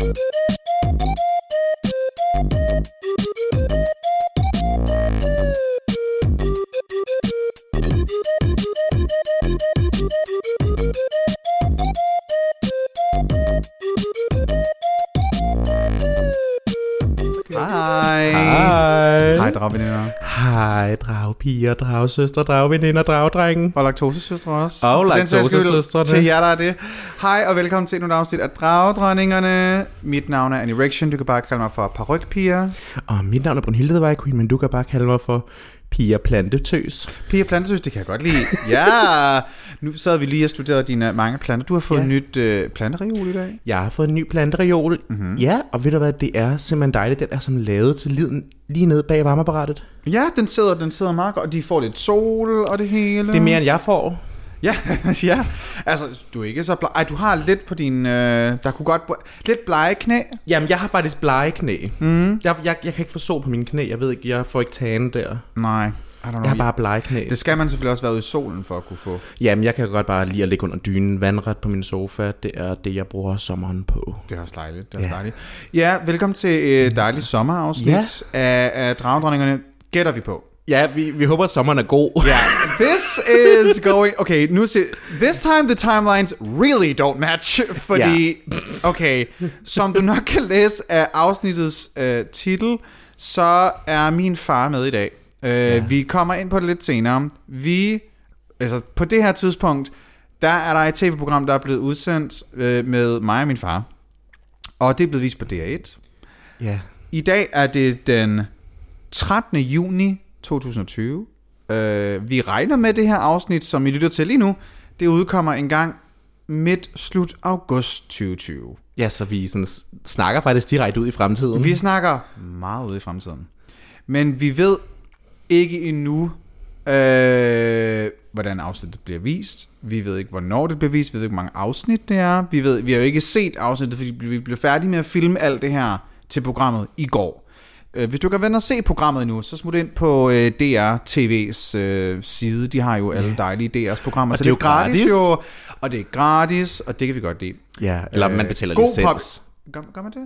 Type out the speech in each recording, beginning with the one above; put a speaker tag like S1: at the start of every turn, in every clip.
S1: Hej.
S2: Hej.
S1: Hej,
S2: dragpiger, dragsøstre, dragveninder, dragdrenge.
S1: Og laktosesøstre også.
S2: Og laktosesøstrene.
S1: Til jer, der er det. Hej, og velkommen til et afsnit af Dragdronningerne. Mit navn er Annie Rection. Du kan bare kalde mig for Parykpiger.
S2: Og mit navn er Brunhilde The Queen, men du kan bare kalde mig for Pia Plantetøs.
S1: Pia Plantesøs, det kan jeg godt lide. Ja, nu sad vi lige og studerede dine mange planter. Du har fået
S2: Ja.
S1: ja. nyt øh, plantereol i dag.
S2: Jeg har fået en ny plantereol.
S1: Mhm.
S2: Mm-hmm. Ja, og ved du hvad, det er simpelthen dejligt. Den er som lavet til liden lige nede bag varmeapparatet.
S1: Ja, den sidder, den sidder meget godt, og de får lidt sol og det hele.
S2: Det er mere, end jeg får.
S1: Ja, ja. Altså, du er ikke så bleg. Ej, du har lidt på din... Øh, der kunne godt... Lidt blege knæ.
S2: Jamen, jeg har faktisk blege knæ. Mm. Jeg, jeg, jeg kan ikke få sol på mine knæ. Jeg ved ikke, jeg får ikke tan der.
S1: Nej, know.
S2: Jeg har bare blege knæ.
S1: Det skal man selvfølgelig også være ude i solen for at kunne få.
S2: Jamen, jeg kan godt bare lide at ligge under dynen vandret på min sofa. Det er det, jeg bruger sommeren på.
S1: Det er også dejligt. Det er også
S2: Ja.
S1: dejligt. Ja, velkommen til et dejligt sommerafsnit
S2: Ja.
S1: af, af Dragdronningerne. Gætter vi på.
S2: Ja, vi, vi håber, at sommeren er god.
S1: Ja. This is going... Okay, nu se... This time the timelines really don't match. Fordi... Okay, som du nok kan læse af afsnittets øh, titel, så er min far med i dag. Øh, ja. Vi kommer ind på det lidt senere. Vi... Altså, på det her tidspunkt, der er der et tv-program, der er blevet udsendt øh, med mig og min far. Og det er blevet vist på DR1.
S2: ja.
S1: I dag er det den 13. juni 2020. Øh, vi regner med det her afsnit, som I lytter til lige nu. Det udkommer en gang midt slut august 2020.
S2: Ja, så vi sådan snakker faktisk direkte ud i fremtiden.
S1: Vi snakker meget ude i fremtiden. Men vi ved ikke endnu, øh, hvordan afsnittet bliver vist. Vi ved ikke, hvornår det bliver vist. Vi ved ikke, hvor mange afsnit det er. Vi, ved, vi har jo ikke set afsnittet, fordi vi blev færdige med at filme alt det her til programmet i går. Øh, Hvis du kan vende og se programmet nu, så smut ind på øh, DR TV's øh, side. De har jo alle dejlige DR's programmer.
S2: Og
S1: så
S2: det er jo gratis.
S1: jo. Og det er gratis, og det kan vi godt lide.
S2: Ja, eller man
S1: Øh,
S2: betaler
S1: god
S2: licens.
S1: Gør, gør man det?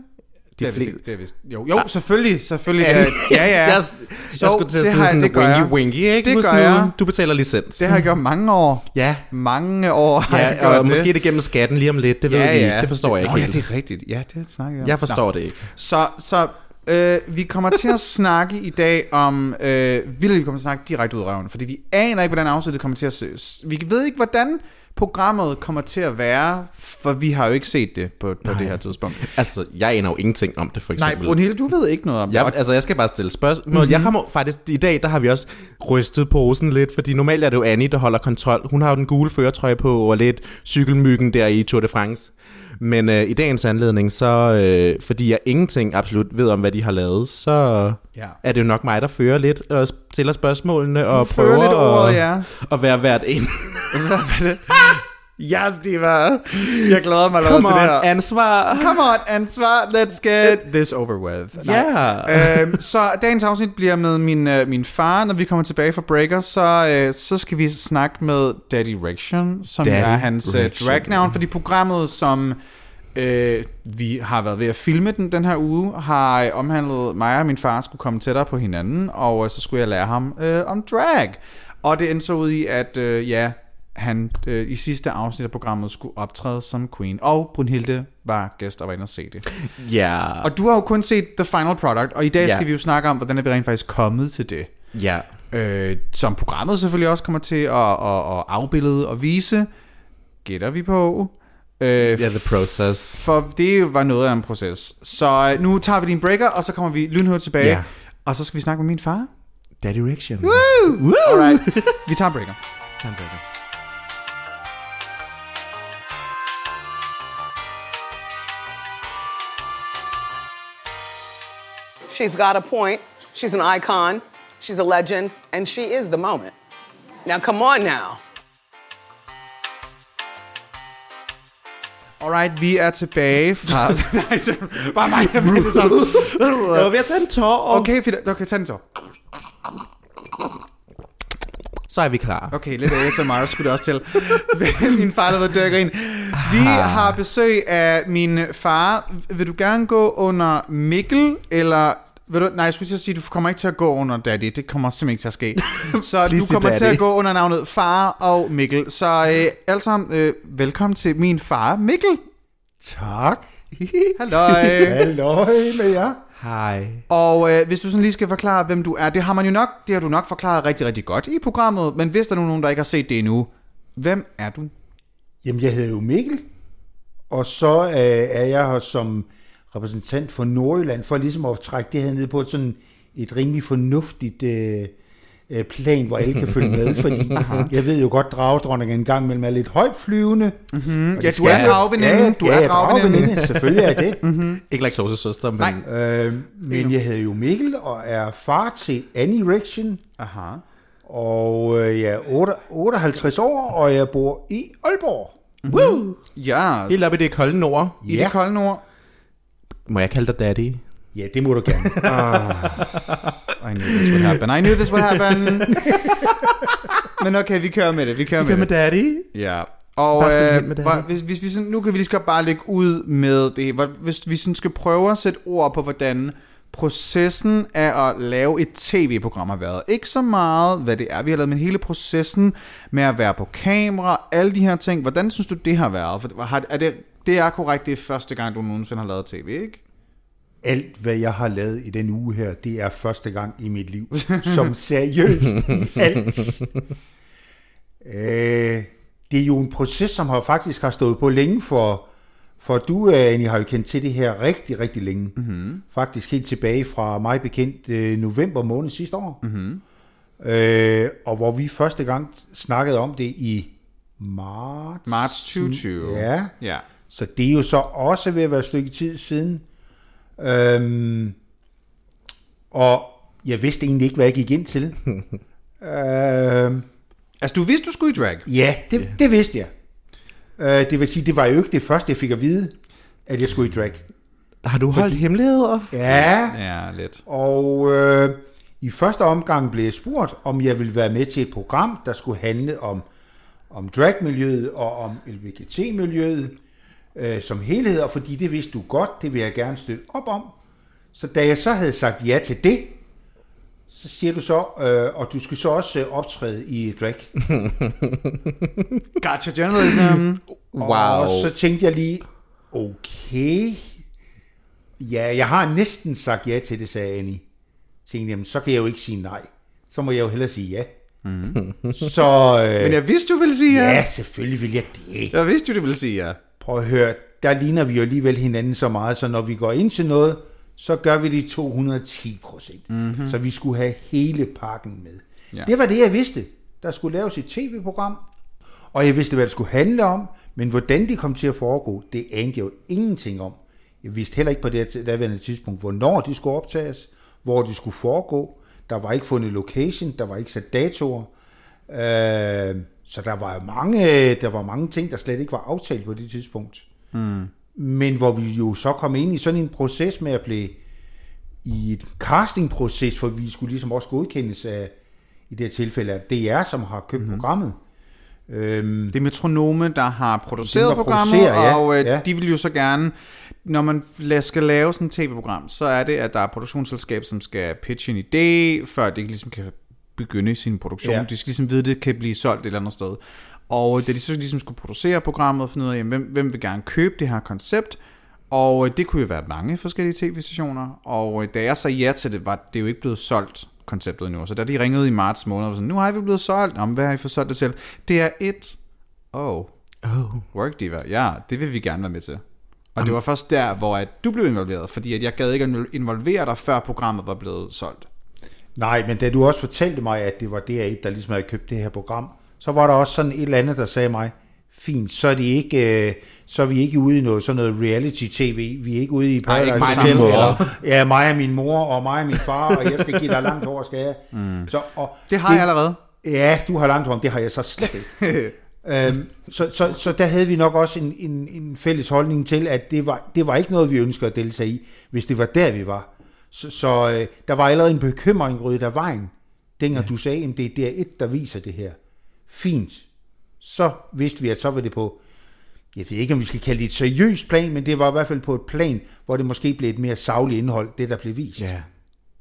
S2: De
S1: det, er vist,
S2: fleste-
S1: ikke- det er vist, jo, jo, selvfølgelig, selvfølgelig.
S2: Ja,
S1: Ja, ja, ja.
S2: Jeg, jeg,
S1: Så,
S2: jeg skulle til at sige
S1: har-
S2: sådan
S1: det
S2: winky winky, ikke?
S1: Det
S2: Husk
S1: gør
S2: nu,
S1: jeg.
S2: Du betaler licens.
S1: Det har jeg gjort mange år.
S2: Ja,
S1: Mange år har
S2: ja
S1: gjort
S2: og
S1: det.
S2: måske det gennem skatten lige om lidt. Det ved
S1: ja,
S2: vi
S1: ja.
S2: ikke. Det forstår jeg
S1: Nå,
S2: ikke
S1: ja,
S2: helt.
S1: det er rigtigt. Ja, det snakker jeg om.
S2: Jeg forstår
S1: Nå.
S2: det ikke.
S1: Så, så øh, vi kommer til at snakke i dag om... Øh, vil vi kommer til at snakke direkte ud af røven, fordi vi aner ikke, hvordan afsnittet kommer til at se. Vi ved ikke, hvordan programmet kommer til at være, for vi har jo ikke set det på, på det her tidspunkt.
S2: Altså, jeg aner jo ingenting om det, for
S1: Nej,
S2: eksempel.
S1: Brunhilde, du ved ikke noget om det.
S2: Jeg, altså, jeg skal bare stille spørgsmål. Mm-hmm.
S1: Mhm.
S2: Jeg kommer faktisk... I dag, der har vi også rystet posen lidt, fordi normalt er det jo Annie, der holder kontrol. Hun har jo den gule føretrøje på, og lidt cykelmyggen der i Tour de France. Men øh, i dagens anledning, så øh, fordi jeg ingenting absolut ved om, hvad de har lavet, så
S1: Ja.
S2: er det jo nok mig, der fører lidt og stiller spørgsmålene og
S1: fører
S2: prøver
S1: lidt ordet,
S2: at,
S1: ja.
S2: at være hvert en.
S1: Yes, Diva. Jeg glæder mig
S2: Come
S1: til
S2: on,
S1: det her.
S2: ansvar.
S1: Come on, ansvar. Let's get this over with. Nej.
S2: Ja.
S1: øhm, så dagens afsnit bliver med min, øh, min far. Når vi kommer tilbage fra Breaker, så, øh, så skal vi snakke med Daddy Rection, som
S2: Daddy
S1: er hans øh,
S2: Rection.
S1: dragnavn. Fordi programmet, som øh, vi har været ved at filme den den her uge, har øh, omhandlet mig og min far skulle komme tættere på hinanden, og øh, så skulle jeg lære ham øh, om drag. Og det endte så ud i, at øh, ja, han øh, i sidste afsnit af programmet skulle optræde som queen. Og Brunhilde var gæst og var inde og se det.
S2: Ja.
S1: Og du har jo kun set The Final Product, og i dag
S2: Ja.
S1: skal vi jo snakke om, hvordan er vi rent faktisk kommet til det.
S2: Ja.
S1: Øh, som programmet selvfølgelig også kommer til at, at, at afbillede og vise, gætter vi på. Øh,
S2: Ja, the process.
S1: for det var noget af en proces. Så øh, nu tager vi din breaker, og så kommer vi lynhurtigt tilbage.
S2: Ja.
S1: Og så skal vi snakke med min far.
S2: Daddy Rection.
S1: Woo!
S2: Woo!
S1: Alright, vi tager en breaker.
S2: Tandbækker.
S3: She's got a point. She's an icon. She's a legend. And she is the moment. Now, come on now.
S1: Alright, vi er tilbage fra... Nej, så- bare mig, jeg med det så.
S2: Jeg var ved at tage en tår.
S1: Okay, fint. Okay, tag den så.
S2: Så er vi klar.
S1: Okay, lidt ASMR skulle det også til. min far lavede dørgrin. Vi har besøg af min far. Vil du gerne gå under Mikkel, eller... Vil du, nej, jeg skulle sige, at du kommer ikke til at gå under Daddy. Det kommer simpelthen ikke til at ske. Så du kommer
S2: daddy.
S1: til at gå under navnet Far og Mikkel. Så øh, alle sammen, øh, velkommen til min far, Mikkel.
S4: Tak.
S1: Halløj.
S4: Halløj med jer.
S2: Hej.
S1: Og øh, hvis du sådan lige skal forklare, hvem du er, det har man jo nok, det har du nok forklaret rigtig, rigtig godt i programmet, men hvis der er nu nogen, der ikke har set det endnu, hvem er du?
S4: Jamen, jeg hedder jo Mikkel, og så øh, er jeg her som repræsentant for Nordjylland, for ligesom at trække det her ned på et sådan et rimelig fornuftigt øh, øh, plan, hvor alle kan følge med, fordi jeg ved jo godt, dragedronningen en gang mellem er lidt højt flyvende. Mm,
S1: Ja, du er dragveninde. Du er dragveninde.
S4: Selvfølgelig er det.
S2: Ikke laktosesøster, men...
S1: Nej.
S4: øh, men jeg hedder jo Mikkel, og er far til Annie Rection,
S1: Aha.
S4: og øh, jeg er 8, 58 år, og jeg bor i Aalborg.
S2: Woo!
S1: Ja,
S2: Helt op i det kolde nord.
S1: i det kolde nord.
S2: Må jeg kalde dig daddy?
S4: Ja, det må du gerne.
S1: I knew this would happen. I knew this would happen. Men okay, vi kører med det. Vi kører med
S2: Kom med
S1: det.
S2: daddy.
S1: Ja. Og
S2: skal vi
S1: øh,
S2: med her.
S1: hvis, hvis vi sådan, nu kan vi lige godt bare lægge ud med det. Hvis vi sådan skal prøve at sætte ord på, hvordan processen af at lave et tv-program har været. Ikke så meget, hvad det er, vi har lavet, men hele processen med at være på kamera, alle de her ting. Hvordan synes du, det har været? For har, er det, det er korrekt, det er første gang, du nogensinde har lavet tv, ikke?
S4: Alt, hvad jeg har lavet i den uge her, det er første gang i mit liv. Som seriøst. Alt. Øh, det er jo en proces, som har faktisk har stået på længe for, for du, øh, Annie, har jo kendt til det her rigtig, rigtig længe. Mm-hmm. Faktisk helt tilbage fra mig bekendt øh, november måned sidste år. Mm-hmm. Øh, og hvor vi første gang snakkede om det i marts.
S1: Marts 2020.
S4: Ja.
S1: Ja.
S4: Så det er jo så også ved at være et stykke tid siden. Øhm, og jeg vidste egentlig ikke, hvad jeg gik ind til. øhm,
S1: Altså, du vidste, du skulle i drag.
S4: ja, det, det vidste jeg. Øh, det vil sige, det var jo ikke det første, jeg fik at vide, at jeg skulle i drag.
S2: Har du holdt hemmeligheder?
S4: Ja,
S1: Ja, lidt.
S4: og øh, i første omgang blev jeg spurgt, om jeg ville være med til et program, der skulle handle om, om dragmiljøet og om LBGT-miljøet øh, som helhed, og fordi det vidste du godt, det vil jeg gerne støtte op om. Så da jeg så havde sagt ja til det, så siger du så, øh, og du skal så også øh, optræde i drag.
S1: Gotcha journalism.
S2: Wow.
S4: Og så tænkte jeg lige, okay, ja, jeg har næsten sagt ja til det, sagde Annie. Så tænkte jeg, jamen, så kan jeg jo ikke sige nej. Så må jeg jo hellere sige ja. Mm. Så øh,
S1: Men jeg vidste, du ville sige ja.
S4: ja, selvfølgelig vil jeg det.
S1: Jeg vidste du ville sige ja.
S4: Prøv at høre, der ligner vi jo alligevel hinanden så meget, så når vi går ind til noget, så gør vi det 210 procent. Mm-hmm. Så vi skulle have hele pakken med.
S1: Ja.
S4: Det var det, jeg vidste. Der skulle laves et tv-program, og jeg vidste, hvad det skulle handle om, men hvordan det kom til at foregå, det anede jeg jo ingenting om. Jeg vidste heller ikke på det daværende tidspunkt, hvornår de skulle optages, hvor de skulle foregå. Der var ikke fundet location, der var ikke sat datoer. Øh, så der var mange, der var mange ting, der slet ikke var aftalt på det tidspunkt. Mm. Men hvor vi jo så kom ind i sådan en proces med at blive i et castingproces, for vi skulle ligesom også godkendes af, i det her tilfælde, at DR, som har købt mm-hmm. programmet. Øhm,
S1: Det er Metronome, der har produceret
S4: der
S1: programmet,
S4: ja,
S1: og øh,
S4: ja.
S1: de vil jo så gerne, når man skal lave sådan et tv-program, så er det, at der er et produktionsselskab, som skal pitche en idé, før det ligesom kan begynde sin produktion.
S4: Ja.
S1: De skal ligesom vide, at det kan blive solgt et eller andet sted. Og da de så ligesom skulle producere programmet, og finde ud af, jamen, hvem, hvem vil gerne købe det her koncept, og øh, det kunne jo være mange forskellige tv-stationer, og øh, da jeg sagde ja til det, var det jo ikke blevet solgt, konceptet endnu. Så da de ringede i marts måned, og var sådan, nu har vi blevet solgt, om hvad har I fået solgt det til? Det er et, oh,
S2: Oh.
S1: Work Diva, ja, det vil vi gerne være med til. Og det var først der, hvor at du blev involveret, fordi at jeg gad ikke at involvere dig, før programmet var blevet solgt.
S4: Nej, men da du også fortalte mig, at det var DR1, der ligesom havde købt det her program, så var der også sådan et eller andet, der sagde mig, fint, så er, de ikke, øh, så er vi ikke ude i noget, sådan noget reality-tv. Vi er ikke ude i
S1: Nej, ikke
S4: Paradise
S1: mig
S4: Hotel,
S1: mor.
S4: eller, ja, mig og min mor, og mig og min far, og jeg skal give dig langt hår, skal jeg. Mm. Så, og
S1: Det har jeg allerede.
S4: Ja, du har langt hår, det har jeg så slet ikke. øhm, så, så, så der havde vi nok også en, en, en fælles holdning til, at det var, det var ikke noget, vi ønskede at deltage i, hvis det var der, vi var. Så, så øh, der var allerede en bekymring ryddet af vejen dengang du sagde, at det er DR1, der viser det her. Fint. Så vidste vi, at så var det på, jeg ved ikke, om vi skal kalde det et seriøst plan, men det var i hvert fald på et plan, hvor det måske blev et mere savligt indhold, det der blev vist.
S2: Ja,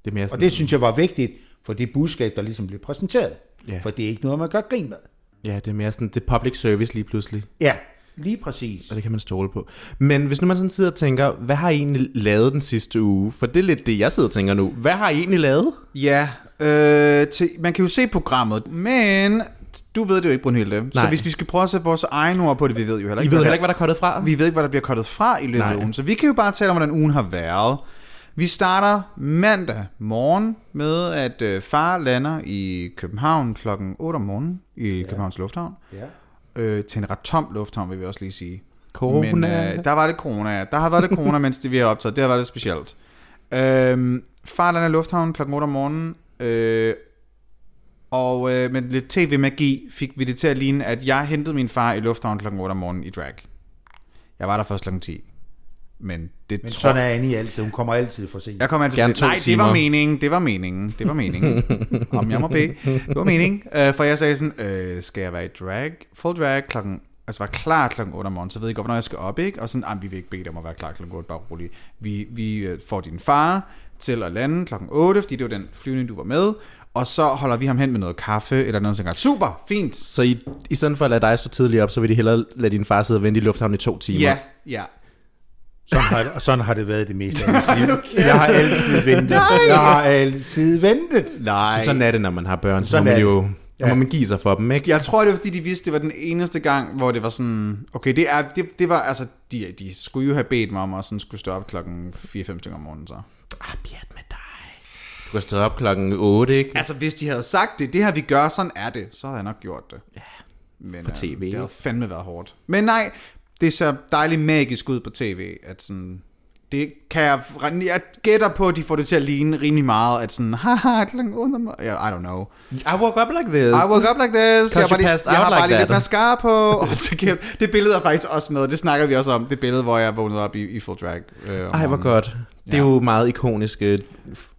S2: det er mere
S4: Og
S2: sådan,
S4: det synes jeg var vigtigt for det budskab, der ligesom blev præsenteret.
S2: Ja.
S4: For det er ikke noget, man gør grin med.
S2: ja, det er mere sådan, det public service lige pludselig.
S4: Ja, lige præcis.
S2: Og det kan man stole på. Men hvis nu man sådan sidder og tænker, hvad har I egentlig lavet den sidste uge? For det er lidt det, jeg sidder og tænker nu. Hvad har I egentlig lavet?
S1: Ja, øh, til, man kan jo se programmet, men du ved det jo ikke, Brunhilde. Nej. Så hvis vi skal prøve at sætte vores egen ord på det, vi ved jo heller
S2: I
S1: ikke.
S2: ved
S1: hvad
S2: heller ikke, hvad der er kottet fra?
S1: Vi ved ikke, hvad der bliver kottet fra i løbet af
S2: Nej.
S1: ugen, så vi kan jo bare tale om, hvordan ugen har været. Vi starter mandag morgen med, at øh, far lander i København klokken 8 om morgenen i ja. Københavns Lufthavn.
S4: Ja.
S1: Øh, til en ret tom lufthavn, vil vi også lige sige.
S2: Corona.
S1: Men øh, der var lidt corona. ja. Der har været lidt corona, mens det vi har optaget. Det har været lidt specielt. Øh, far lander i lufthavnen klokken 8 om morgenen. Øh, og øh, med lidt tv-magi fik vi det til at ligne, at jeg hentede min far i lufthavnen klokken 8 om morgenen i drag. Jeg var der først klokken 10. Men det
S4: Men
S1: tror
S4: sådan er Annie altid. Hun kommer altid for sent.
S1: jeg kommer altid
S2: Gerne
S1: til,
S2: to
S1: nej, det
S2: timer."
S1: var meningen, det var meningen, det var meningen. Om jeg må bede. Det var meningen. Uh, for jeg sagde sådan, øh, skal jeg være i drag, full drag klokken, altså være klar klokken 8 om morgenen, så ved jeg godt, hvornår jeg skal op, ikke? Og sådan, ah, vi vil ikke bede dig om at være klar klokken 8, bare rolig. Vi, vi øh, får din far til at lande klokken 8, fordi det var den flyvning, du var med, og så holder vi ham hen med noget kaffe, eller noget sådan Super, fint.
S2: Så I, i stedet for at lade dig stå tidligt op, så vil de hellere lade din far sidde og vente i lufthavnen i to timer?
S1: Ja, ja.
S4: Sådan har, det- sådan har det været det meste af mit liv. Jeg har altid ventet. Jeg har altid ventet.
S1: Nej.
S2: Sådan er det, når man har børn, så
S4: Sådan
S2: må man jo ja. må man give sig for dem, ikke?
S1: Jeg tror, det var fordi, de vidste, det var den eneste gang, hvor det var sådan... Okay, det, er, det, det var altså... De, de skulle jo have bedt mig om at sådan skulle stå op klokken 4-5 stykker om morgenen, så.
S2: Ah, pjat med dig. Du kan stå op klokken 8, ikke?
S1: Altså, hvis de havde sagt det, det her vi gør, sådan er det, så havde jeg nok gjort det. Ja, Men,
S2: for TV,
S1: Øh, det havde fandme været hårdt. Men nej, det ser dejligt magisk ud på tv, at sådan... Det kan jeg... Jeg gætter på, at de får det til at ligne rimelig meget, at sådan... Haha, klokken under mig. Yeah, I don't know.
S2: I woke up like this.
S1: I woke up like this. Jeg har bare lige, jeg har
S2: out
S1: bare
S2: like
S1: lige lidt mascara på. Så kæft. Det billede er faktisk også med. Det snakker vi også om. Det billede, hvor jeg vågnede op i, i full drag. Øh,
S2: Ej, hvor godt. Det er
S1: Ja.
S2: jo meget ikonisk øh,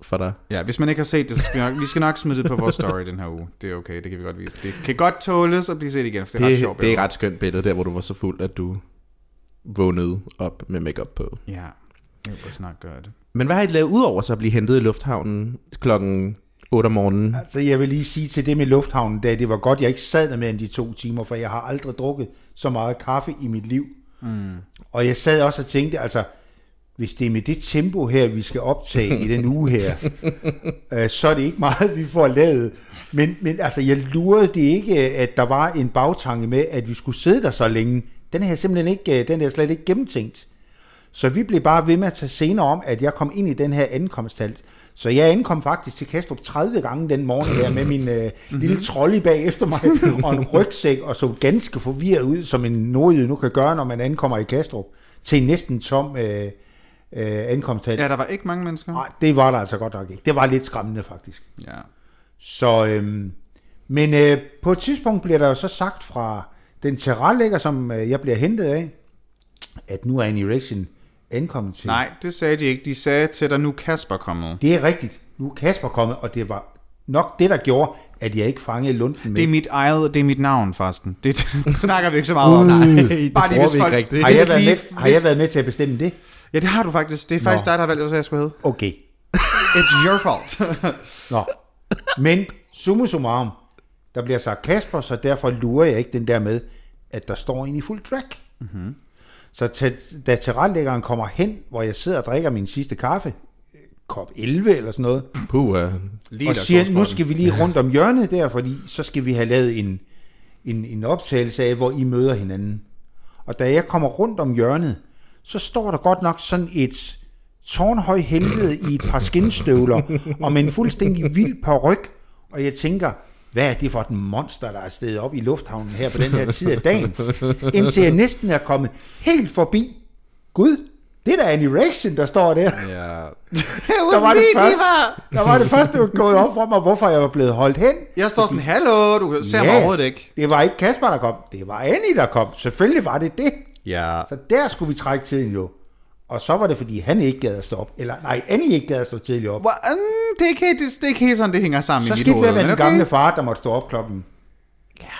S2: for dig.
S1: Ja, hvis man ikke har set det, så skal vi nok, vi skal nok smide det på vores story den her uge. Det er okay, det kan vi godt vise. Det kan godt tåles at blive set igen, for det er ret
S2: Det,
S1: sjovt.
S2: det er et ret skønt billede, der hvor du var så fuld, at du vågnede op med makeup på.
S1: Ja, jeg vil bare snart gøre det.
S2: Men hvad har I lavet udover så at blive hentet i lufthavnen klokken 8 om morgenen?
S4: Altså, jeg vil lige sige til det med lufthavnen, da det var godt, jeg ikke sad der mere end de to timer, for jeg har aldrig drukket så meget kaffe i mit liv. Mm. Og jeg sad også og tænkte, altså, hvis det er med det tempo her, vi skal optage i den uge her, øh, så er det ikke meget, vi får lavet. Men, men altså, jeg lurede det ikke, at der var en bagtanke med, at vi skulle sidde der så længe. Den er simpelthen ikke, øh, den er slet ikke gennemtænkt. Så vi blev bare ved med at tage senere om, at jeg kom ind i den her ankomsthalt. Så jeg ankom faktisk til Kastrup 30 gange den morgen der med min øh, lille trolley bag efter mig og en rygsæk og så ganske forvirret ud, som en nordjyde nu kan gøre, når man ankommer i Kastrup, til en næsten tom øh, øh, ankomsthalt.
S1: Ja, der var ikke mange mennesker.
S4: Nej, det var der altså godt nok ikke. Det var lidt skræmmende faktisk.
S1: Ja.
S4: Så, øhm, men øh, på et tidspunkt bliver der jo så sagt fra den terrallægger, som øh, jeg bliver hentet af, at nu er en erection ankommet til.
S1: Nej, det sagde de ikke. De sagde til dig, nu er Kasper kommet.
S4: Det er rigtigt. Nu er Kasper kommet, og det var nok det, der gjorde, at jeg ikke fangede lunden med.
S1: Det er mit eget, det er mit navn, forresten. Det, det snakker vi ikke så meget om. Nej, bare lige
S2: bruger
S1: hvis folk...
S2: rigtigt.
S4: har, jeg været med, har jeg været med til at bestemme det?
S1: Ja, det har du faktisk. Det er faktisk
S4: Nå.
S1: dig, der har valgt, hvad jeg skulle hedde.
S4: Okay.
S1: It's your fault.
S4: Nå. Men summa summarum, der bliver sagt Kasper, så derfor lurer jeg ikke den der med, at der står en i fuld track. Mm-hmm. Så til, da tilrettelæggeren kommer hen, hvor jeg sidder og drikker min sidste kaffe, kop 11 eller sådan noget,
S2: Puh, uh,
S1: Lige
S4: og siger, nu skal vi lige rundt om hjørnet der, fordi så skal vi have lavet en, en, en optagelse af, hvor I møder hinanden. Og da jeg kommer rundt om hjørnet, så står der godt nok sådan et tårnhøj helvede i et par skinstøvler, og med en fuldstændig vild paryk, og jeg tænker, hvad er det for et monster, der er stedet op i lufthavnen her på den her tid af dagen? Indtil jeg næsten er kommet helt forbi. Gud, det er da en erection, der står der.
S1: Ja.
S4: Der var, det først, der var det første, der var gået op for mig, hvorfor jeg var blevet holdt hen.
S1: Jeg står sådan, hallo, du ser mig
S4: Ja.
S1: overhovedet ikke.
S4: Det var ikke Kasper, der kom. Det var Annie, der kom. Selvfølgelig var det det.
S1: Ja.
S4: Så der skulle vi trække tiden jo. Og så var det, fordi han ikke gad at stå op. Eller nej, Annie ikke gad at stå tidligt op.
S1: Um, det, er ikke helt, det, det er ikke helt sådan, det hænger sammen
S4: Så
S1: i mit hoved.
S4: være med
S1: men
S4: den
S1: okay.
S4: gamle far, der måtte stå op klokken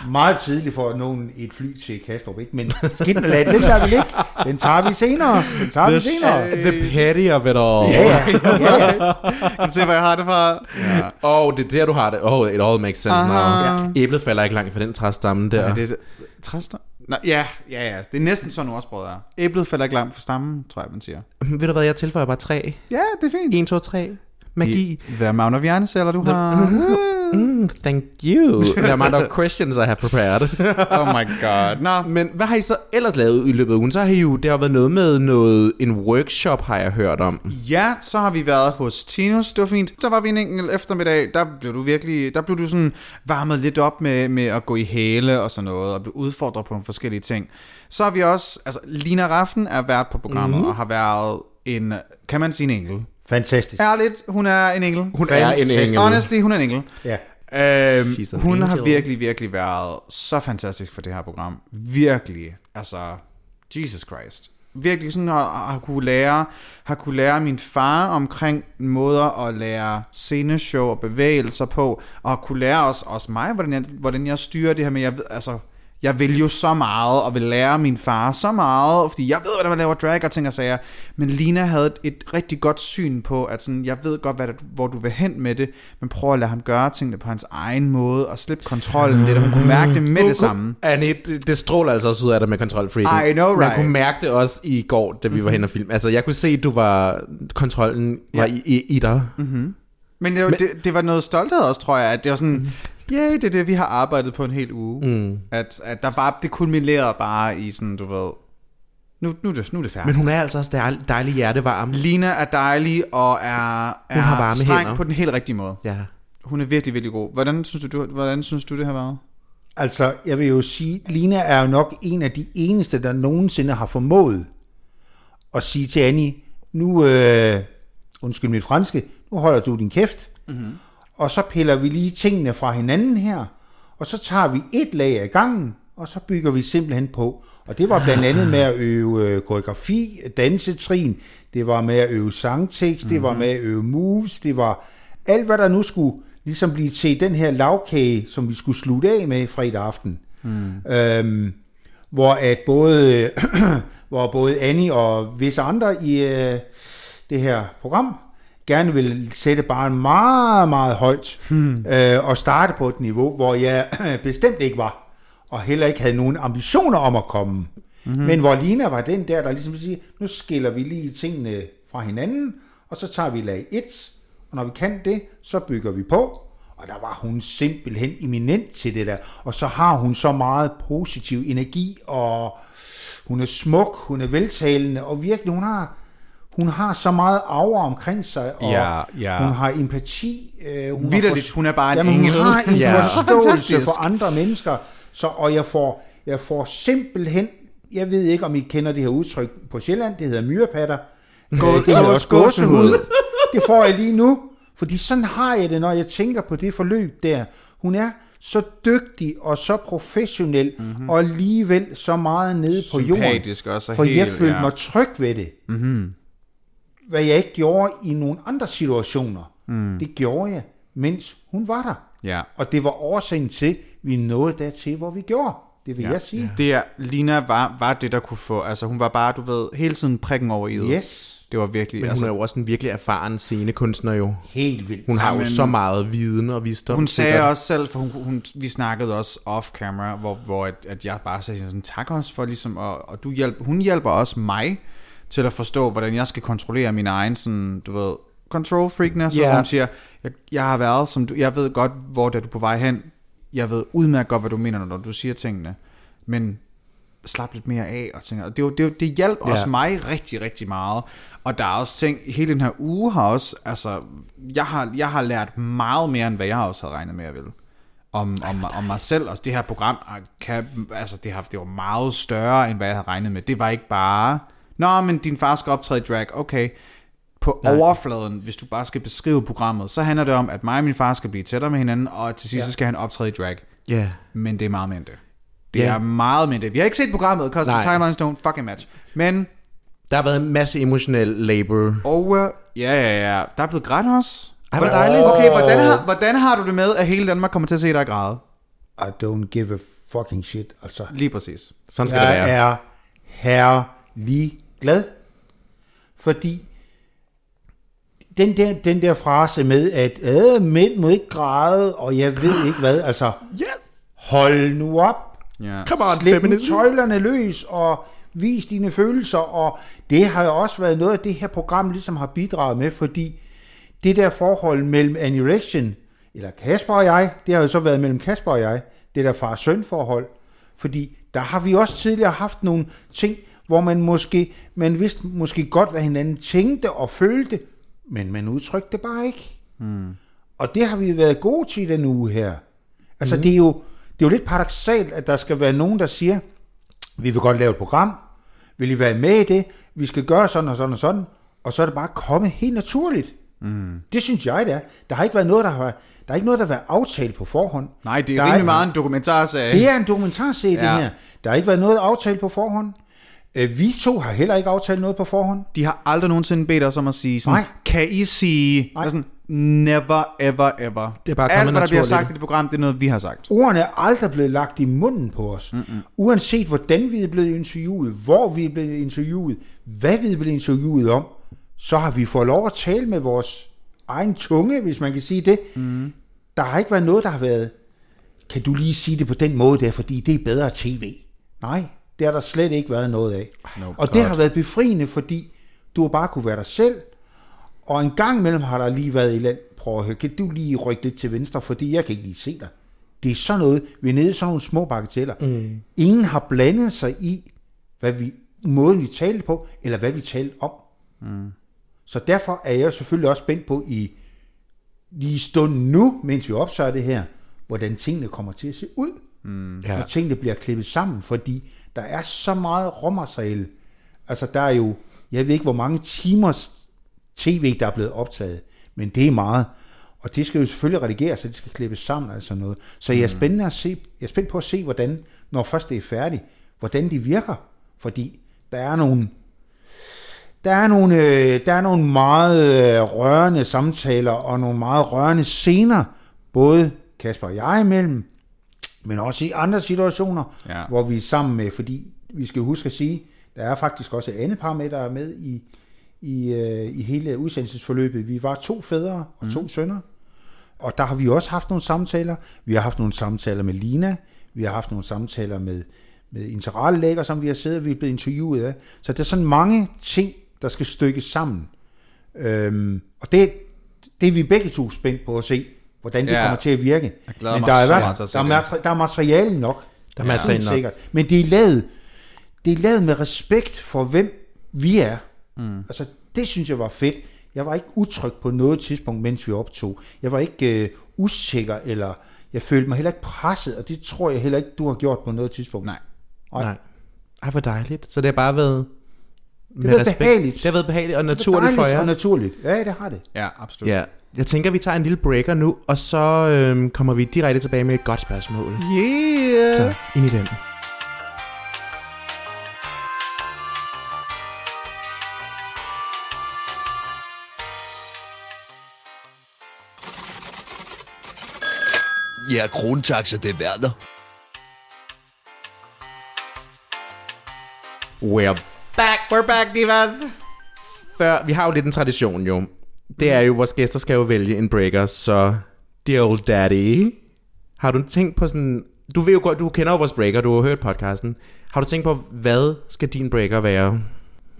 S4: meget tidligt for nogen i et fly til Kastrup, ikke? Men skidt med lad, den tager vi ikke. Den tager vi senere. Den tager vi senere.
S2: The petty of it all.
S4: Ja, ja. ja, ja.
S1: Kan se, hvor jeg har det fra? Ja.
S2: Oh, det er der, du har det. Oh, it all makes sense
S1: Aha.
S2: now. Æblet falder ikke langt fra den træstamme der.
S1: Ja. Det er træster? Nå, ja, ja, ja. Det er næsten sådan, ordsproget er. Æblet falder ikke langt fra stammen, tror jeg, man siger.
S2: Ved du hvad, jeg tilføjer bare tre.
S1: Ja, det er fint.
S2: 1, 2, 3. Magi.
S1: The amount of hjerneceller, du har.
S2: Mm, thank you. The amount of questions I have prepared.
S1: oh my god. Nå,
S2: Men hvad har I så ellers lavet i løbet af ugen? Så har I jo, det har været noget med noget, en workshop, har jeg hørt om.
S1: Ja, så har vi været hos Tinus, det var fint. Så var vi en enkelt eftermiddag, der blev du virkelig, der blev du sådan varmet lidt op med, med at gå i hæle og sådan noget, og blev udfordret på nogle forskellige ting. Så har vi også, altså Lina Raffen er vært på programmet, mm. og har været en, kan man sige en engel?
S4: Fantastisk.
S1: Ærligt, hun er en engel.
S2: Hun er en engel.
S1: Honestly, hun er en engel.
S4: Ja.
S1: Øhm,
S2: She's
S1: hun har
S2: angel.
S1: virkelig, virkelig været så fantastisk for det her program. Virkelig. Altså, Jesus Christ. Virkelig sådan at, at kunne lære, har kunne lære min far omkring måder at lære sceneshow og bevægelser på, og kunne lære os, også mig, hvordan jeg, hvordan jeg styrer det her med, jeg ved, altså, jeg vil jo så meget, og vil lære min far så meget, fordi jeg ved, hvordan man laver drag og ting og sager. Men Lina havde et, et rigtig godt syn på, at sådan, jeg ved godt, hvad det, hvor du vil hen med det, men prøv at lade ham gøre tingene på hans egen måde, og slippe kontrollen lidt, og hun kunne mærke det med det samme.
S2: Annie, det, stråler altså også ud af dig med kontrolfreaking.
S1: I know,
S2: Man
S1: right?
S2: kunne mærke det også i går, da vi var hen og film. Altså, jeg kunne se, at du var, kontrollen var i, i, i dig.
S1: Men, det, men det, det var noget stolthed også, tror jeg, at det var sådan, ja, yeah, det er det, vi har arbejdet på en hel uge. Mm. At, at der var, det kulminerede bare i sådan, du ved, nu, nu, er, det, nu er det færdigt.
S2: Men hun er altså også dejlig, dejlig hjertevarm.
S1: Lina er dejlig og er, er
S2: har varme
S1: streng
S2: hænder.
S1: på den helt rigtige måde.
S2: Ja.
S1: Hun er virkelig, virkelig god. Hvordan synes du, du, hvordan synes du det har været?
S4: Altså, jeg vil jo sige, Lina er jo nok en af de eneste, der nogensinde har formået at sige til Annie, nu, øh, undskyld mit franske, nu holder du din kæft, mm-hmm. Og så piller vi lige tingene fra hinanden her, og så tager vi et lag af gangen, og så bygger vi simpelthen på. Og det var blandt andet med at øve øh, koreografi, dansetrin, det var med at øve sangtekst, det var med at øve moves, det var alt, hvad der nu skulle ligesom blive til den her lavkage, som vi skulle slutte af med fredag aften. Mm. Øhm, hvor at både, hvor både Annie og visse andre i øh, det her program gerne vil sætte barn meget, meget højt hmm. øh, og starte på et niveau, hvor jeg bestemt ikke var, og heller ikke havde nogen ambitioner om at komme. Mm-hmm. Men hvor Lina var den der, der ligesom siger, nu skiller vi lige tingene fra hinanden, og så tager vi lag 1, og når vi kan det, så bygger vi på. Og der var hun simpelthen eminent til det der. Og så har hun så meget positiv energi, og hun er smuk, hun er veltalende, og virkelig, hun har, hun har så meget aura omkring sig, og
S1: Ja, ja.
S4: hun har empati. Øh, hun har
S1: Vitterligt, hun er bare en
S4: Jamen,
S1: engel.
S4: Hun har en
S2: Ja.
S4: forståelse for andre mennesker, så, og jeg får, jeg får simpelthen, jeg ved ikke, om I kender det her udtryk på Sjælland, det hedder myrepatter.
S1: Gå-
S4: Øh, det hedder også gåsehud. Det får jeg lige nu, fordi sådan har jeg det, når jeg tænker på det forløb der. Hun er så dygtig og så professionel, mm-hmm. og alligevel så meget nede på jorden.
S1: Sympatisk også, og
S4: For jeg
S1: helt-
S4: følte
S1: ja.
S4: mig tryg ved det. Mm-hmm. Hvad jeg ikke gjorde i nogle andre situationer, mm. det gjorde jeg, mens hun var der.
S1: Ja.
S4: Og det var årsagen til, at vi nåede dertil, hvor vi gjorde. Det vil ja. jeg sige.
S1: Det er, Lina var, var det, der kunne få, altså hun var bare, du ved, hele tiden prikken over i det.
S4: Yes.
S1: Det var virkelig,
S2: Men hun
S1: altså,
S2: er jo også en virkelig erfaren scenekunstner jo.
S4: Helt vildt.
S2: Hun har jo
S1: Jamen,
S2: så meget viden og visdom.
S1: hun sagde
S2: sikkert.
S1: også selv, for hun, hun, vi snakkede også off-camera, hvor, hvor at, at jeg bare sagde sådan, tak også for ligesom, og, og du hjælp, hun hjælper også mig til at forstå, hvordan jeg skal kontrollere min egen, sådan, du ved, control freakness,
S2: Ja.
S1: og hun siger, jeg, jeg har været, som du, jeg ved godt, hvor det er du på vej hen, jeg ved udmærket godt, hvad du mener, når du siger tingene, men slap lidt mere af og tænker, det, det, det hjalp ja. også mig rigtig, rigtig meget. Og der er også ting, hele den her uge har også, altså, jeg har, jeg har lært meget mere, end hvad jeg også havde regnet med, at ville. Om, om, om mig selv, og det her program kan, altså det, har, det var meget større, end hvad jeg havde regnet med. Det var ikke bare, nå, men din far skal optræde i drag, okay. På Nej. overfladen, hvis du bare skal beskrive programmet, så handler det om, at mig og min far skal blive tættere med hinanden, og til sidst ja. så skal han optræde i drag.
S2: Ja.
S1: Men det er meget end det. Det
S2: Ja.
S1: er meget det. Vi har ikke set programmet, because the
S2: Nej.
S1: timelines don't fucking match. Men,
S2: Der har været en masse emotionel labor.
S1: og uh, ja, ja, ja, der er blevet grædt også.
S2: Ej, hvor dejligt.
S1: Okay, hvordan har, hvordan har du det med, at hele Danmark kommer til at se dig græde?
S4: I don't give a fucking shit, altså.
S1: Lige præcis.
S2: Sådan skal det
S4: Jeg
S2: være.
S4: er herlig glad, fordi den der, den der frase med, at øh, mænd må ikke græde, og jeg ved ikke hvad, altså,
S2: Yes!
S4: hold nu op,
S1: Ja.
S2: Come on,
S4: slip nu
S2: feminism.
S4: tøjlerne løs, og vis dine følelser, og det har jo også været noget af det her program ligesom har bidraget med, fordi det der forhold mellem Annie Rection, eller Kasper og jeg, det har jo så været mellem Kasper og jeg, det der far-søn forhold, fordi der har vi også tidligere haft nogle ting, hvor man måske, man vidste måske godt, hvad hinanden tænkte og følte, men man udtrykte det bare ikke. Mm. Og det har vi været gode til den uge her. Altså mm. det, er jo, det er jo lidt paradoxalt, at der skal være nogen, der siger, vi vil godt lave et program, vil I være med i det, vi skal gøre sådan og sådan og sådan, og så er det bare kommet helt naturligt. Mm. Det synes jeg, det er. Der har ikke været noget, der har, der er ikke noget, der har været aftalt på forhånd.
S1: Nej, det er
S4: Der
S1: rimelig meget en dokumentarserie.
S4: Det er en dokumentarserie. Ja. det her. Der har ikke været noget aftalt på forhånd. Øh, Vi to har heller ikke aftalt noget på forhånd.
S1: De har aldrig nogensinde bedt os om at sige sådan,
S4: Nej.
S1: kan I sige,
S4: Nej.
S1: Sådan, never ever ever.
S2: Det er bare
S1: Alt, hvad der bliver sagt i det program, det er noget, vi har sagt.
S4: Ordene er aldrig blevet lagt i munden på os. Mm-mm. Uanset hvordan vi er blevet interviewet, hvor vi er blevet interviewet, hvad vi er blevet interviewet om, så har vi fået lov at tale med vores egen tunge, hvis man kan sige det. Mm. Der har ikke været noget, der har været, kan du lige sige det på den måde der, fordi det er bedre tv. Nej, det har der slet ikke været noget af.
S1: No,
S4: og det har været befriende, fordi du har bare kunne være dig selv, og en gang imellem har der lige været et eller andet, prøv at høre, kan du lige rykke lidt til venstre, fordi jeg kan ikke lige se dig. Det er sådan noget, vi er nede i sådan nogle små bagateller. Mm. Ingen har blandet sig i, hvad vi, måden vi talte på, eller hvad vi talte om. Mm. Så derfor er jeg selvfølgelig også spændt på i lige stunden nu, mens vi opsøger det her, hvordan tingene kommer til at se ud. Mm.
S2: Ja.
S4: Når tingene bliver klippet sammen, fordi der er så meget råmateriale. Altså der er jo, jeg ved ikke hvor mange timers tv, der er blevet optaget, men det er meget. Og det skal jo selvfølgelig redigeres, så det skal klippes sammen og sådan noget. Så jeg er, spændende at se, jeg er spændt på at se, hvordan, når først det er færdigt, hvordan de virker. Fordi der er nogle, der er nogle, øh, der er nogle meget øh, rørende samtaler og nogle meget rørende scener, både Kasper og jeg imellem, men også i andre situationer,
S1: Ja.
S4: hvor vi er sammen med, fordi vi skal huske at sige, der er faktisk også et andet par med, der er med i, i, øh, i hele udsendelsesforløbet. Vi var to fædre og to sønner, og der har vi også haft nogle samtaler. Vi har haft nogle samtaler med Lina, vi har haft nogle samtaler med, med interallæger, som vi har siddet og vi er blevet interviewet af. Så der er sådan mange ting, der skal stykkes sammen. Øhm, og det, det er vi begge to spændt på at se, hvordan det
S1: Ja.
S4: kommer til at virke. Men der er,
S1: se
S4: der, er der er materiale nok.
S2: Der er materiale nok.
S4: sikkert. Men det er lavet, det er lavet med respekt for, hvem vi er. Mm. Altså, det synes jeg var fedt. Jeg var ikke utryg på noget tidspunkt, mens vi optog. Jeg var ikke øh, usikker, eller jeg følte mig heller ikke presset, og det tror jeg heller ikke, du har gjort på noget tidspunkt.
S1: Nej.
S2: Nej. Ej, hvor dejligt. Så det har bare været... Det
S4: har været behageligt.
S2: Det har været behageligt og
S4: Det
S2: naturligt for
S4: dejligt
S2: jer.
S4: og naturligt. Ja, det har det.
S1: Ja, absolut.
S2: Ja. Jeg tænker, vi tager en lille breaker nu, og så øhm, kommer vi direkte tilbage med et godt spørgsmål.
S1: Yeah.
S2: Så ind i den.
S5: Ja, krontaxa, det er Werner.
S2: We're
S1: Back, we're back, divas.
S2: før, vi har jo lidt en tradition jo. Det er jo, vores gæster skal jo vælge en breaker, så dear old daddy, har du tænkt på sådan, du ved jo godt, du kender jo vores breaker, du har hørt podcasten. Har du tænkt på, hvad skal din breaker være?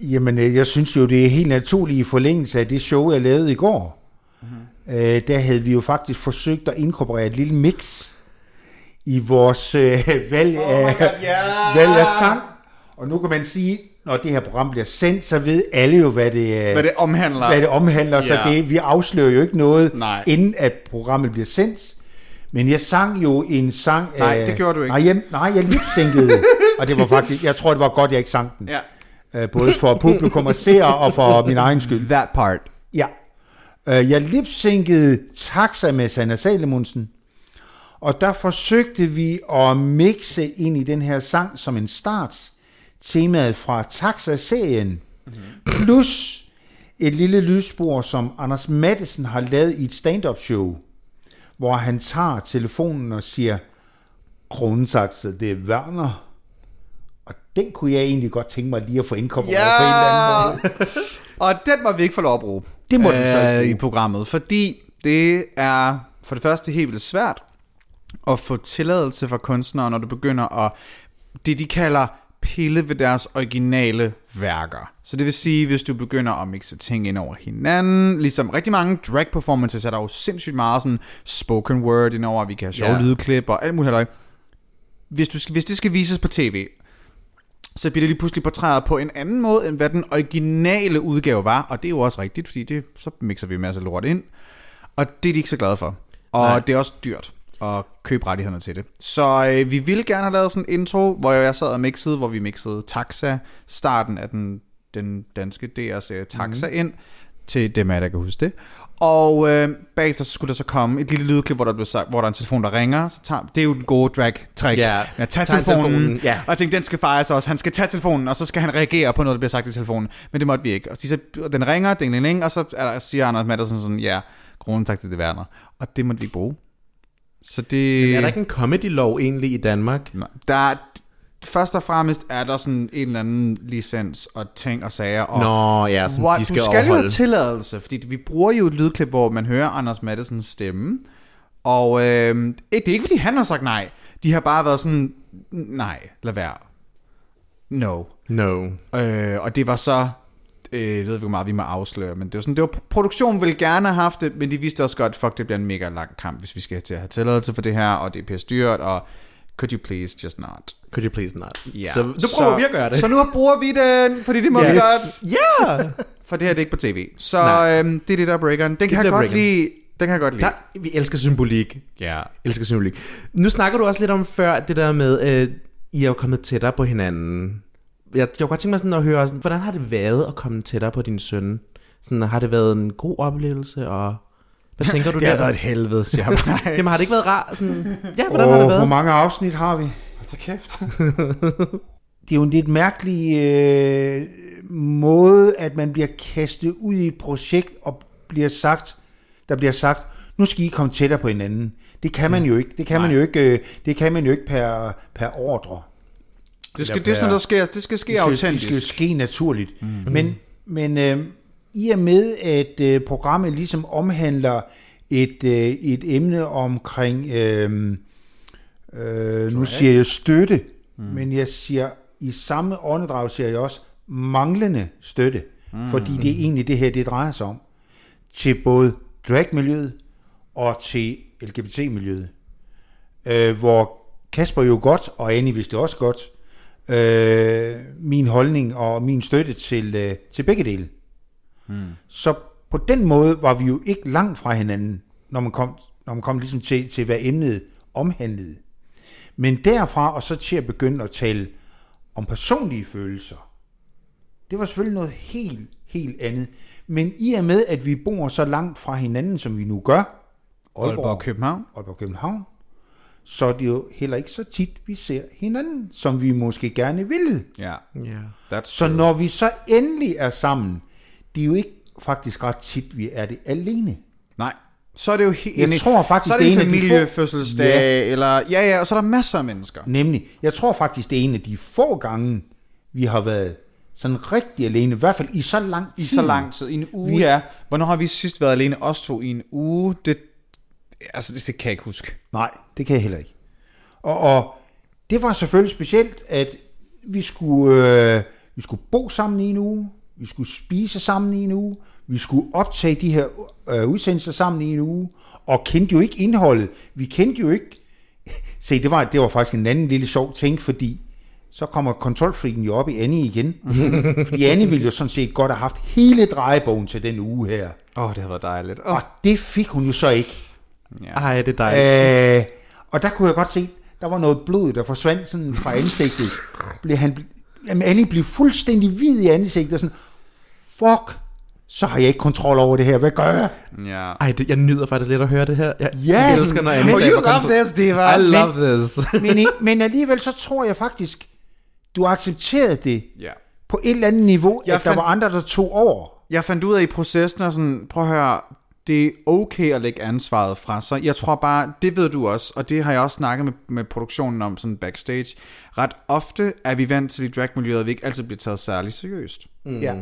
S4: Jamen, øh, jeg synes jo, det er helt naturligt i forlængelse af det show, jeg lavede i går. Mm-hmm. Øh, der havde vi jo faktisk forsøgt at inkorporere et lille mix i vores øh, valg, af, oh God, yeah. valg af sang. Og nu kan man sige, når det her program bliver sendt, så ved alle jo, hvad det, øh,
S1: Hvad det omhandler.
S4: hvad det omhandler. Så
S1: Ja.
S4: det, vi afslører jo ikke noget,
S1: Nej.
S4: inden at programmet bliver sendt. Men jeg sang jo en sang
S1: Nej,
S4: af...
S1: det gjorde du ikke.
S4: Nej, jeg, nej, jeg lipsynkede. og det var faktisk... Jeg tror, det var godt, jeg ikke sang den.
S1: Ja.
S4: Øh, både for publikum og seere og for min egen skyld.
S1: That part.
S4: Ja. Øh, jeg lipsynkede Taxa med Sanna Salomonsen, og der forsøgte vi at mixe ind i den her sang som en start, temaet fra Taxa-serien, plus et lille lydspor, som Anders Madsen har lavet i et stand-up show, hvor han tager telefonen og siger, Kronensakse, det er Werner. Og den kunne jeg egentlig godt tænke mig lige at få inkorporeret
S1: Ja.
S4: på en eller anden måde.
S1: Og den må vi ikke få lov at bruge.
S4: Det må den så
S1: øh, i programmet, fordi det er for det første helt vildt svært at få tilladelse fra kunstnere, når du begynder at, det de kalder pille ved deres originale værker. Så det vil sige, hvis du begynder at mixe ting ind over hinanden, ligesom rigtig mange drag performances, er der jo sindssygt meget sådan spoken word indover, vi kan have sjove
S2: Ja.
S1: lydklip og alt muligt halløj. Hvis, du hvis det skal vises på tv, så bliver det lige pludselig portrætteret på en anden måde, end hvad den originale udgave var. Og det er jo også rigtigt, fordi det, så mixer vi en masse lort ind. Og det er de ikke så glade for. Og.
S2: Nej.
S1: det er også dyrt at købe rettighederne til det. Så øh, vi ville gerne have lavet sådan en intro, hvor jeg sad og mixede, hvor vi mixede Taxa, starten af den, den danske DR-serie Taxa mm. ind, til dem af der kan huske det. Og øh, bagefter så skulle der så komme et lille lydklip, hvor der blev sagt, hvor der er en telefon, der ringer. Så tager, det er jo den gode drag-trick.
S2: Ja.
S1: At tage
S2: Tag
S1: telefonen.
S2: telefonen, ja.
S1: Og jeg tænkte, den skal fejres også. Han skal tage telefonen, og så skal han reagere på noget, der bliver sagt i telefonen. Men det måtte vi ikke. Og så, og den ringer, ding, ding, ding, og så er der, siger Anders Madsen sådan, ja, grunden tak til det Werner. Og det måtte vi ikke bruge. Så det...
S2: Er der ikke en comedy-lov egentlig i Danmark?
S1: Nej. Der er, først og fremmest er der sådan en eller anden licens og ting og sager. Og
S2: Nå, ja, som
S1: What?
S2: de skal
S1: du skal jo
S2: overholde.
S1: have tilladelse, fordi vi bruger jo et lydklip, hvor man hører Anders Mattesens stemme. Og øh, det er ikke, fordi han har sagt nej. De har bare været sådan, nej, lad være. No.
S2: No.
S1: Øh, og det var så, øh, jeg ved ikke, hvor meget vi må afsløre, men det var sådan, det var, produktionen ville gerne have haft det, men de vidste også godt, fuck, det bliver en mega lang kamp, hvis vi skal til at have tilladelse for det her, og det er pisse dyrt, og could you please just not?
S2: Could you please not?
S1: Ja.
S2: Så nu prøver vi at gøre det.
S1: Så nu bruger vi den, fordi det må yes. vi godt.
S2: Ja!
S1: For det her det er ikke på tv. Så
S2: Nej.
S1: øhm, det er det, der er breakeren. Den kan jeg godt
S2: breakeren.
S1: lide. Den kan jeg godt lide.
S2: Der, vi elsker symbolik.
S1: Ja.
S2: elsker symbolik. Nu snakker du også lidt om før, det der med, øh, I er jo kommet tættere på hinanden. Jeg, jeg kunne godt tænke mig sådan at høre, sådan, hvordan har det været at komme tættere på din søn? Sådan, har det været en god oplevelse, og hvad tænker du
S1: Det har
S2: der?
S1: været et helvede, siger jeg.
S2: Jamen har det ikke været rart? Sådan, ja, hvordan har det
S4: Og hvor
S2: været?
S4: mange afsnit har vi?
S1: Til kæft.
S4: Det er jo en lidt mærkelig øh, måde, at man bliver kastet ud i et projekt og bliver sagt, der bliver sagt, nu skal I komme tættere på hinanden. Det kan man jo ikke. Det kan man jo ikke. øh, Det kan man jo ikke per, per ordre.
S1: Det, skal, det er sådan, der sker. Det skal ske
S4: det skal, det
S1: autentisk.
S4: skal jo ske naturligt. Mm. Men, men øh, i og med, at øh, programmet ligesom omhandler et, øh, et emne omkring, øh, øh, nu siger jeg støtte, mm. men jeg siger, i samme åndedrag siger jeg også manglende støtte, mm. fordi det er egentlig det her, det drejer sig om, til både dragmiljøet og til LGBT-miljøet, øh, hvor Kasper jo godt, og Annie vidste også godt, øh, min holdning og min støtte til, øh, til begge dele. Hmm. Så på den måde var vi jo ikke langt fra hinanden, når man kom, når man kom ligesom til, til, hvad emnet omhandlede. Men derfra og så til at begynde at tale om personlige følelser, det var selvfølgelig noget helt, helt andet. Men i og med, at vi bor så langt fra hinanden, som vi nu gør,
S1: Aalborg og København.
S4: Aalborg København, så er det jo heller ikke så tit, vi ser hinanden, som vi måske gerne ville.
S1: Ja.
S2: Ja.
S1: That's
S4: Så når vi så endelig er sammen, det er jo ikke faktisk ret tit, vi er det alene.
S1: Nej. Så er det jo helt...
S4: Jeg tror faktisk,
S1: så er
S4: det
S1: det
S4: er
S1: en
S4: en af de få-
S1: familiefødselsdag,
S4: Ja.
S1: eller... Ja, ja, og så er der masser af mennesker.
S4: Nemlig, jeg tror faktisk, det er en af de få gange, vi har været sådan rigtig alene, i hvert fald i så lang tid.
S1: I så lang tid. I en uge,
S4: Vi-
S1: ja. Hvornår har vi sidst været alene, os to, i en uge? Det, altså, det, det kan jeg ikke huske.
S4: Nej, det kan jeg heller ikke. Og, og det var selvfølgelig specielt, at vi skulle, øh, vi skulle bo sammen i en uge, vi skulle spise sammen i en uge, vi skulle optage de her øh, udsendelser sammen i en uge, og kendte jo ikke indholdet. Vi kendte jo ikke... Se, det var, det var faktisk en anden lille sjov ting, fordi så kommer kontrolfriken jo op i Annie igen. fordi Annie ville jo sådan set godt have haft hele drejebogen til den uge her.
S1: Åh, oh, det har været dejligt. Oh.
S4: Og det fik hun jo så ikke.
S2: Ej, det er dejligt.
S4: Øh, og der kunne jeg godt se, der var noget blod, der forsvandt sådan fra ansigtet. Blev han, jamen Annie blev fuldstændig hvid i ansigtet, og sådan, fuck, så har jeg ikke kontrol over det her, hvad gør jeg?
S1: Ja.
S2: Ej, det, jeg nyder faktisk lidt at høre det her. Jeg,
S4: Ja,
S2: jeg elsker, når Annie
S4: men
S2: taber
S4: you love
S2: kontrol.
S1: this, diva.
S2: I love this.
S4: Men, men alligevel så tror jeg faktisk, du accepterede det
S1: Ja.
S4: på et eller andet niveau,
S1: Jeg
S4: at der
S1: fandt-
S4: var andre, der tog over.
S1: jeg fandt ud af i processen, og sådan, prøv at høre, det er okay at lægge ansvaret fra sig. Jeg tror bare, det ved du også, og det har jeg også snakket med, med produktionen om sådan backstage. Ret ofte er vi vant til i dragmiljøet, at vi ikke altid bliver taget særlig seriøst.
S4: Mm. Ja.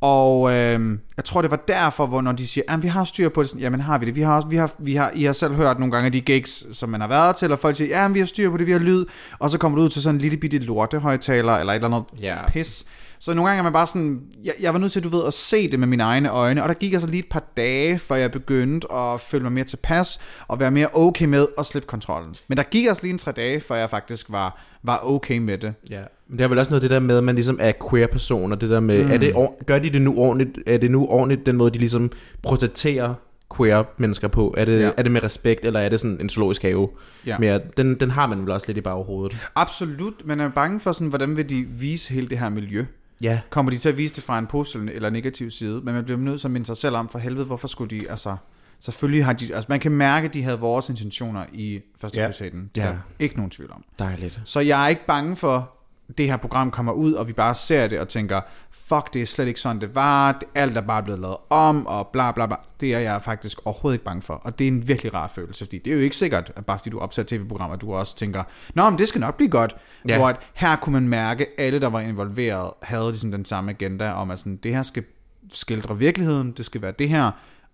S1: Og øh, jeg tror, det var derfor, hvor når de siger, at vi har styr på det, sådan, jamen har vi det. Vi har, også, vi har, vi har, I har selv hørt nogle gange af de gigs, som man har været til, og folk siger, ja, vi har styr på det, vi har lyd, og så kommer du ud til sådan en lille bitte lortehøjtaler, eller et eller andet
S2: Ja.
S1: pis. Så nogle gange er man bare sådan, jeg, jeg var nødt til, du ved, at se det med mine egne øjne, og der gik altså lige et par dage, før jeg begyndte at føle mig mere tilpas, og være mere okay med at slippe kontrollen. Men der gik altså lige en tre dage, før jeg faktisk var, var okay med det.
S2: Ja, men det er vel også noget det der med, at man ligesom er queer-person, og det der med, mm. er det, gør de det nu ordentligt, er det nu ordentligt den måde, de ligesom portrætterer queer mennesker på? Er det,
S1: Ja.
S2: er det med respekt, eller er det sådan en zoologisk have?
S1: Ja.
S2: Mere, den, den har man vel også lidt i baghovedet.
S1: Absolut, men er bange for sådan, hvordan vil de vise hele det her miljø?
S2: Ja.
S1: Kommer de til at vise det fra en positiv eller negativ side? Men man bliver nødt til at minde sig selv om, for helvede, hvorfor skulle de, altså... Selvfølgelig har de, altså man kan mærke, at de havde vores intentioner i første
S4: Ja.
S1: ja. Det
S2: Ja.
S1: er der ikke nogen tvivl om.
S2: Dejligt.
S1: Så jeg er ikke bange for, det her program kommer ud, og vi bare ser det og tænker, fuck, det er slet ikke sådan, det var, det, alt er bare blevet lavet om, og bla bla bla. Det er jeg faktisk overhovedet ikke bange for, og det er en virkelig rar følelse, fordi det er jo ikke sikkert, at bare fordi du optager tv-programmer, du også tænker, nå, men det skal nok blive godt.
S2: Ja.
S1: Hvor at her kunne man mærke, at alle, der var involveret, havde ligesom den samme agenda om, at sådan, det her skal skildre virkeligheden, det skal være det her,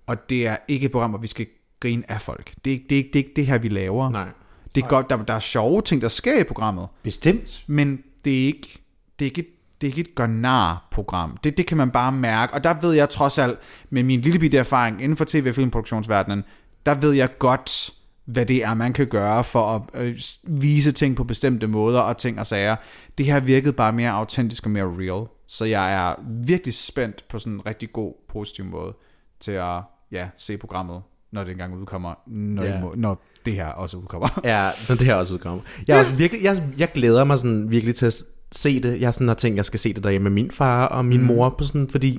S1: og det er ikke et program, hvor vi skal grine af folk. Det er, ikke- det er, ikke- det er ikke det her, vi laver.
S2: Nej.
S1: Det er godt, der, der er sjove ting, der sker i programmet,
S4: Bestemt.
S1: men det er ikke, det er ikke, et- det er ikke et gør-nar-program. Det, det kan man bare mærke, og der ved jeg trods alt, med min lille bitte erfaring inden for tv- og filmproduktionsverdenen, der ved jeg godt, hvad det er, man kan gøre for at øh, vise ting på bestemte måder og ting og sager. Det her virkede bare mere autentisk og mere real. Så jeg er virkelig spændt på sådan en rigtig god, positiv måde til at ja, se programmet, når det engang udkommer, når, det, må, når det her også udkommer.
S2: Ja, når det her også udkommer. Jeg, er også virkelig, jeg, jeg glæder mig sådan virkelig til at se det. Jeg sådan har tænkt, at jeg skal se det derhjemme med min far og min mm. mor, på sådan, fordi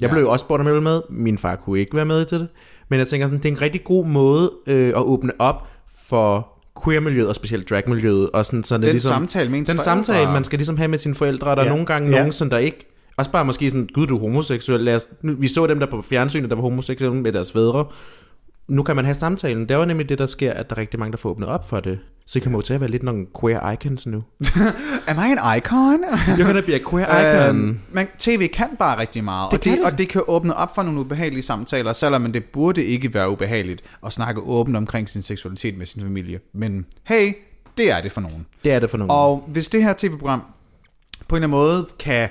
S2: jeg
S1: Ja.
S2: blev jo også spurgt om jeg ville med. Min far kunne ikke være med til det. Men jeg tænker sådan, det er en rigtig god måde øh, at åbne op for queer-miljøet, og specielt drag-miljøet. Og sådan, så det
S1: Den
S2: ligesom,
S1: samtale med ens
S2: Den
S1: forældre.
S2: samtale, man skal ligesom have med sine forældre, og der
S4: Ja.
S2: er nogle gange
S4: Ja.
S2: nogen, sådan, der ikke... Også bare måske sådan, gud, du er homoseksuel. Lad os, vi så dem der på fjernsynet, der var homoseksuelle med deres fædre. Nu kan man have samtalen. Det jo nemlig det, der sker, at der er rigtig mange, der får åbnet op for det. Så I til at være lidt nogle queer icons nu.
S1: Am I an icon?
S2: You're gonna be a queer icon.
S1: Øhm, men tv kan bare rigtig meget,
S2: Det
S1: og, det,
S2: kan det.
S1: og det kan åbne op for nogle ubehagelige samtaler, selvom det burde ikke være ubehageligt at snakke åbent omkring sin seksualitet med sin familie. Men hey, det er det for nogen.
S2: det er det for nogen.
S1: Og hvis det her tv-program på en eller anden måde kan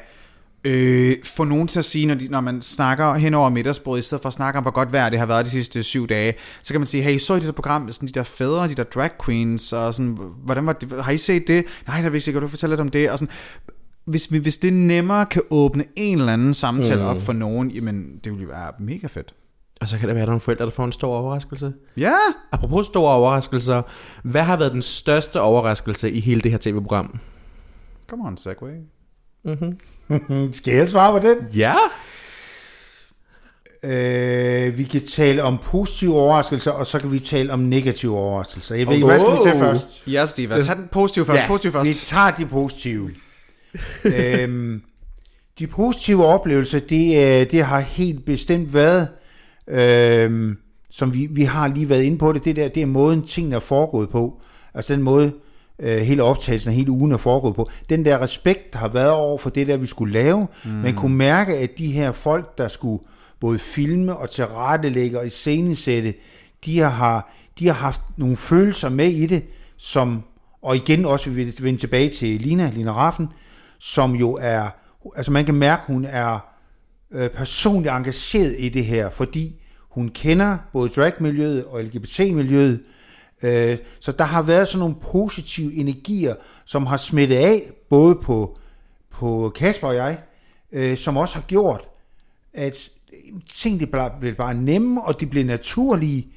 S1: øh, få nogen til at sige, når, de, når man snakker hen over middagsbordet, i stedet for at snakke om, hvor godt vejr det har været de sidste syv dage, så kan man sige, hey, så I det der program med sådan de der fædre, de der drag queens, og sådan, hvordan var det, har I set det? Nej, der vidste jeg, kan du fortælle lidt om det? Og sådan, hvis, vi, hvis det nemmere kan åbne en eller anden samtale mm. op for nogen, jamen, det ville være mega fedt.
S2: Og så kan det være, at der er nogle forældre, der får en stor overraskelse.
S1: Ja,
S2: Apropos store overraskelser. Hvad har været den største overraskelse i hele det her tv-program?
S1: come on, Segway.
S4: Skal jeg svare på den?
S2: Ja.
S4: Øh, vi kan tale om positive overraskelser, og så kan vi tale om negative overraskelser. Jeg ved ikke, hvad skal vi tage først?
S1: Ja, Steve, tag den positive først, positive
S4: vi
S1: først.
S4: tager de positive. øhm, de positive oplevelser, det, øh, det har helt bestemt været, øhm, som vi, vi har lige været inde på det, det, der, det er måden, tingene er foregået på. Altså den måde, øh, hele optagelsen af hele ugen er foregået på. Den der respekt, der har været over for det der, vi skulle lave. Mm. Man kunne mærke, at de her folk, der skulle både filme og tilrettelægge og iscenesætte, de har, de har haft nogle følelser med i det, som, og igen også vi vil vende tilbage til Lina, Lina Raffen, som jo er, altså man kan mærke, hun er øh, personligt engageret i det her, fordi hun kender både drag-miljøet og LGBT-miljøet, øh, så der har været sådan nogle positive energier, som har smittet af, både på, på Kasper og jeg, øh, som også har gjort, at ting det bare, blev bare nemme, og de blev naturlige.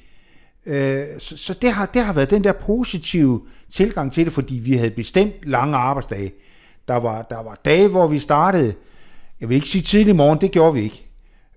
S4: Øh, så så det, har, det har været den der positive tilgang til det, fordi vi havde bestemt lange arbejdsdage. Der var, der var dage, hvor vi startede, jeg vil ikke sige tidlig morgen, det gjorde vi ikke.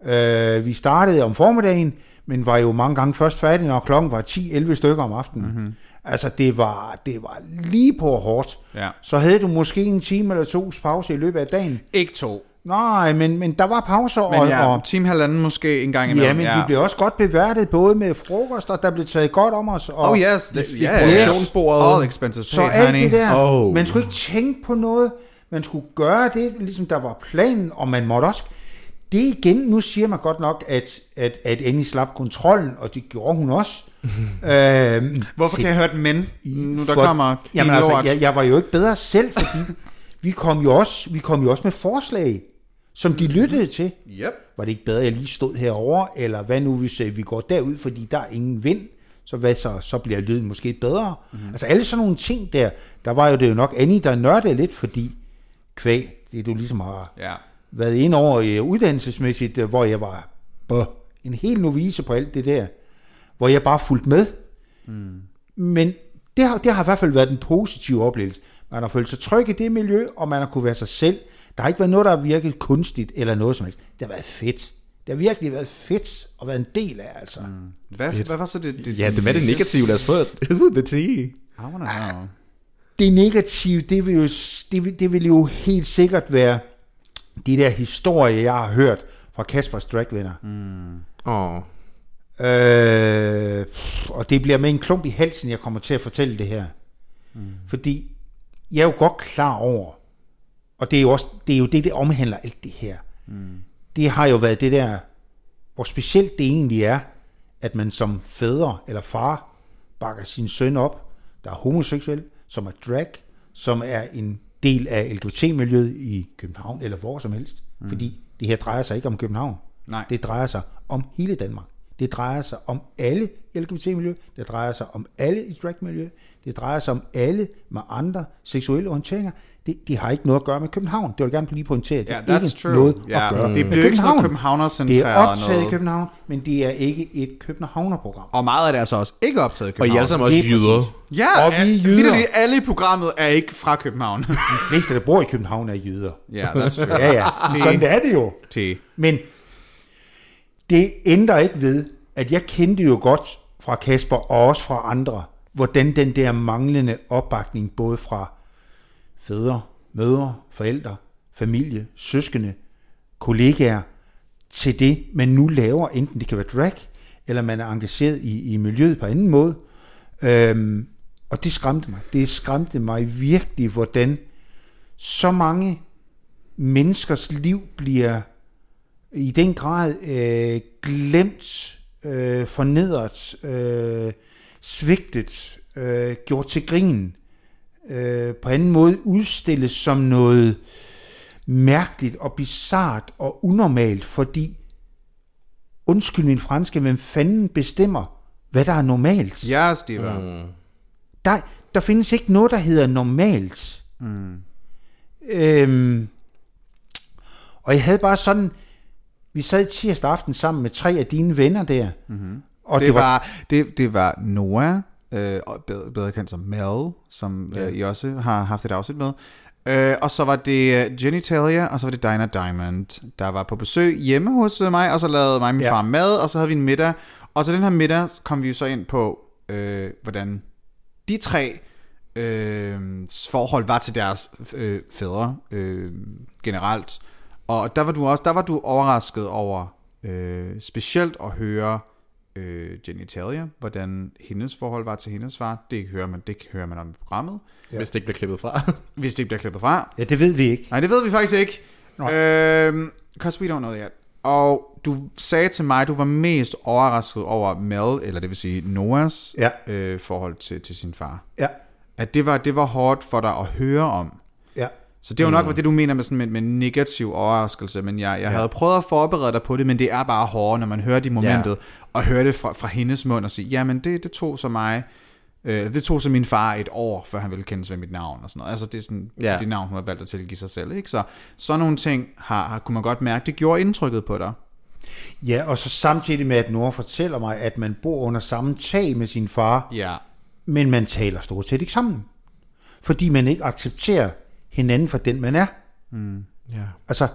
S4: Øh, vi startede om formiddagen, men var jo mange gange først færdige, når klokken var 10-11 stykker om aftenen. Mm-hmm. Altså, det var, det var lige på hårdt.
S1: Ja.
S4: Så havde du måske en time eller tos pause i løbet af dagen.
S1: Ikke to.
S4: Nej, men, men der var pauser,
S1: Men
S4: og,
S1: ja,
S4: og
S1: team halvanden måske en gang
S4: ja,
S1: imellem.
S4: men vi blev også godt beværtet, både med frokost, og der blev taget godt om os. Og
S1: Oh yes, the, yeah,
S2: produktionsbordet.
S1: All expenses
S4: Så
S1: paid,
S4: alt
S1: honey.
S4: det der,
S2: Oh.
S4: man skulle ikke tænke på noget, man skulle gøre det, ligesom der var planen, og man måtte også, det igen, nu siger man godt nok, at, at, at Annie slap kontrollen, og det gjorde hun også. øhm,
S1: Hvorfor
S4: til-
S1: kan jeg høre den men, nu der
S4: for-
S1: kommer
S4: Jamen
S1: en
S4: altså,
S1: lort?
S4: jeg, jeg var jo ikke bedre selv, fordi vi kom jo også, vi kom jo også med forslag, som de lyttede til.
S1: Yep.
S4: Var det ikke bedre, at jeg lige stod herover eller hvad nu, hvis øh, vi går derud, fordi der er ingen vind, så hvad så, så bliver lyden måske bedre. Mm-hmm. Altså alle sådan nogle ting der, der var jo det jo nok Annie, der nørdede lidt, fordi kvæg, det du ligesom har
S1: Ja.
S4: Været ind over i uddannelsesmæssigt, øh, hvor jeg var bøh, en helt novice på alt det der, hvor jeg bare fulgte med. Mm. Men det har, det har i hvert fald været en positiv oplevelse. Man har følt sig tryg i det miljø, og man har kunne være sig selv. Der har ikke været noget, der har virket kunstigt eller noget som helst. Det har været fedt. Det har virkelig været fedt at være en del af, altså. Mm.
S1: Hvad, hvad var så det? det
S2: Ja, det var det negative. Lad os få the tea.
S1: Know.
S4: Det negative, det vil, jo, det, vil, det vil jo helt sikkert være de der historier, jeg har hørt fra Kaspers dragvenner. Mm.
S2: Oh.
S4: Øh, og det bliver med en klump i halsen, jeg kommer til at fortælle det her. Mm. Fordi jeg er jo godt klar over, og det er jo, også, det, er jo det, det omhandler alt det her. Mm. Det har jo været det der, hvor specielt det egentlig er, at man som fædre eller far bakker sin søn op, der er homoseksuel, som er drag, som er en del af LGBT-miljøet i København, eller hvor som helst. Mm. Fordi det her drejer sig ikke om København.
S1: Nej.
S4: Det drejer sig om hele Danmark. Det drejer sig om alle LGBT-miljø. Det drejer sig om alle i drag-miljø. Det drejer sig om alle med andre seksuelle orienteringer. Det, det har ikke noget at gøre med København. Det vil jeg gerne lige pointere. Det
S1: Ja,
S4: er
S1: that's
S4: ikke
S1: true.
S4: noget
S1: Ja,
S4: at gøre
S1: det
S4: med
S1: bliver ikke noget
S4: København. Det er optaget
S1: noget.
S4: i København, men det er ikke et københavnerprogram.
S1: Og meget af det er så også ikke optaget i
S2: Og I
S1: København.
S2: er alle sammen også jyder.
S1: Ja,
S4: Og vi er jyder.
S1: alle i programmet er ikke fra København.
S4: De fleste, der bor i København, er jøder.
S1: Ja, that's true.
S4: Ja, ja. Sådan er det jo.
S1: T.
S4: Men det ændrer ikke ved, at jeg kendte jo godt fra Kasper og også fra andre, hvordan den der manglende opbakning både fra fædre, mødre, forældre, familie, søskende, kollegaer, til det, man nu laver, enten det kan være drag, eller man er engageret i, i miljøet på anden måde. Øhm, og det skræmte mig. Det skræmte mig virkelig, hvordan så mange menneskers liv bliver i den grad øh, glemt, øh, fornedret, øh, svigtet, øh, gjort til grin, øh, på anden måde udstilles som noget mærkeligt og bizart og unormalt, fordi, undskyld min franske, hvem fanden bestemmer, hvad der er normalt?
S1: Ja, Steve. Mm.
S4: Der, der findes ikke noget, der hedder normalt. Mm. Øhm, og jeg havde bare sådan, vi sad tirsdag aften sammen med tre af dine venner der, mm-hmm. og
S1: Det, var, det, det var Noah, øh, bedre, bedre kendt som Mel, som øh, I også har haft et afsnit med. Øh, og så var det øh, Jenny Talia, og så var det Dinah Diamond, der var på besøg hjemme hos øh, mig, og så lavede mig og min
S4: Ja.
S1: far mad, og så havde vi en middag. Og til den her middag kom vi jo så ind på, øh, hvordan de tre øh, forhold var til deres øh, fædre øh, generelt. Og der var du også, der var du overrasket over øh, specielt at høre øh, Jenny Talia, hvordan hendes forhold var til hendes far. Det hører man, det hører man om i programmet,
S2: Ja. Hvis det ikke bliver klippet fra.
S1: hvis det ikke bliver klippet fra.
S4: Ja, det ved vi ikke.
S1: Nej, det ved vi faktisk ikke. Øhm, Cause we don't know yet. Og du sagde til mig, at du var mest overrasket over Mel, eller det vil sige Noahs
S4: Ja.
S1: øh, forhold til, til sin far.
S4: Ja,
S1: At det var, det var hårdt for dig at høre om. Så det er jo nok, hvad det du mener med, sådan med, med negativ overraskelse, men jeg, jeg ja. havde prøvet at forberede dig på det, men det er bare hårdt, når man hører det i momentet, ja. og hører det fra, fra hendes mund og sige, jamen det, det tog så mig, øh, det tog så min far et år, før han ville kendes ved mit navn og sådan noget. Altså det er sådan. Ja. det navn, hun har valgt at tilgive sig selv, ikke? Så sådan nogle ting har, har, kunne man godt mærke, det gjorde indtrykket på dig.
S4: Ja, og så samtidig med, at Nora fortæller mig, at man bor under samme tag med sin far,
S1: Ja.
S4: men man taler stort set ikke sammen. Fordi man ikke accepterer hinanden for den, man er.
S2: ja.
S4: Altså,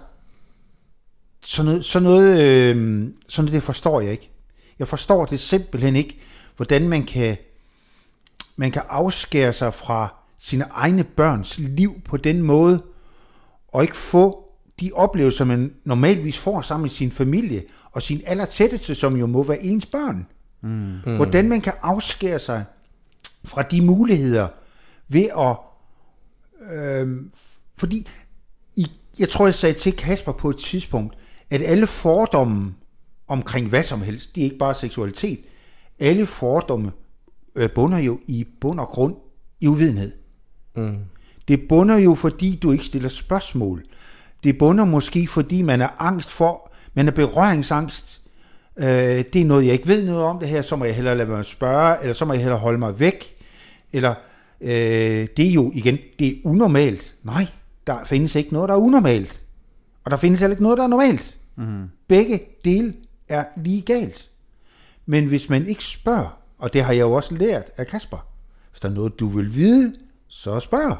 S4: sådan noget, sådan noget, øh, sådan noget det forstår jeg ikke. Jeg forstår det simpelthen ikke, hvordan man kan, man kan afskære sig fra sine egne børns liv på den måde, og ikke få de oplevelser, man normalvis får sammen med sin familie, og sin allertætteste, som jo må være ens børn. Mm. Hvordan man kan afskære sig fra de muligheder ved at... Øh, fordi, i, jeg tror, jeg sagde til Kasper på et tidspunkt, at alle fordomme omkring hvad som helst, de er ikke bare seksualitet. Alle fordomme øh, bunder jo i bund og grund i uvidenhed. Mm. Det bunder jo, fordi du ikke stiller spørgsmål. Det bunder måske, fordi man er angst for, man er berøringsangst. Øh, det er noget, jeg ikke ved noget om det her, så må jeg hellere lade mig spørge, eller så må jeg hellere holde mig væk. Eller øh, det er jo igen, det er unormalt. Nej, der findes ikke noget, der er unormalt. Og der findes heller ikke noget, der er normalt. Mm. Begge dele er lige galt. Men hvis man ikke spørger, og det har jeg jo også lært af Kasper, hvis der er noget, du vil vide, så spørg.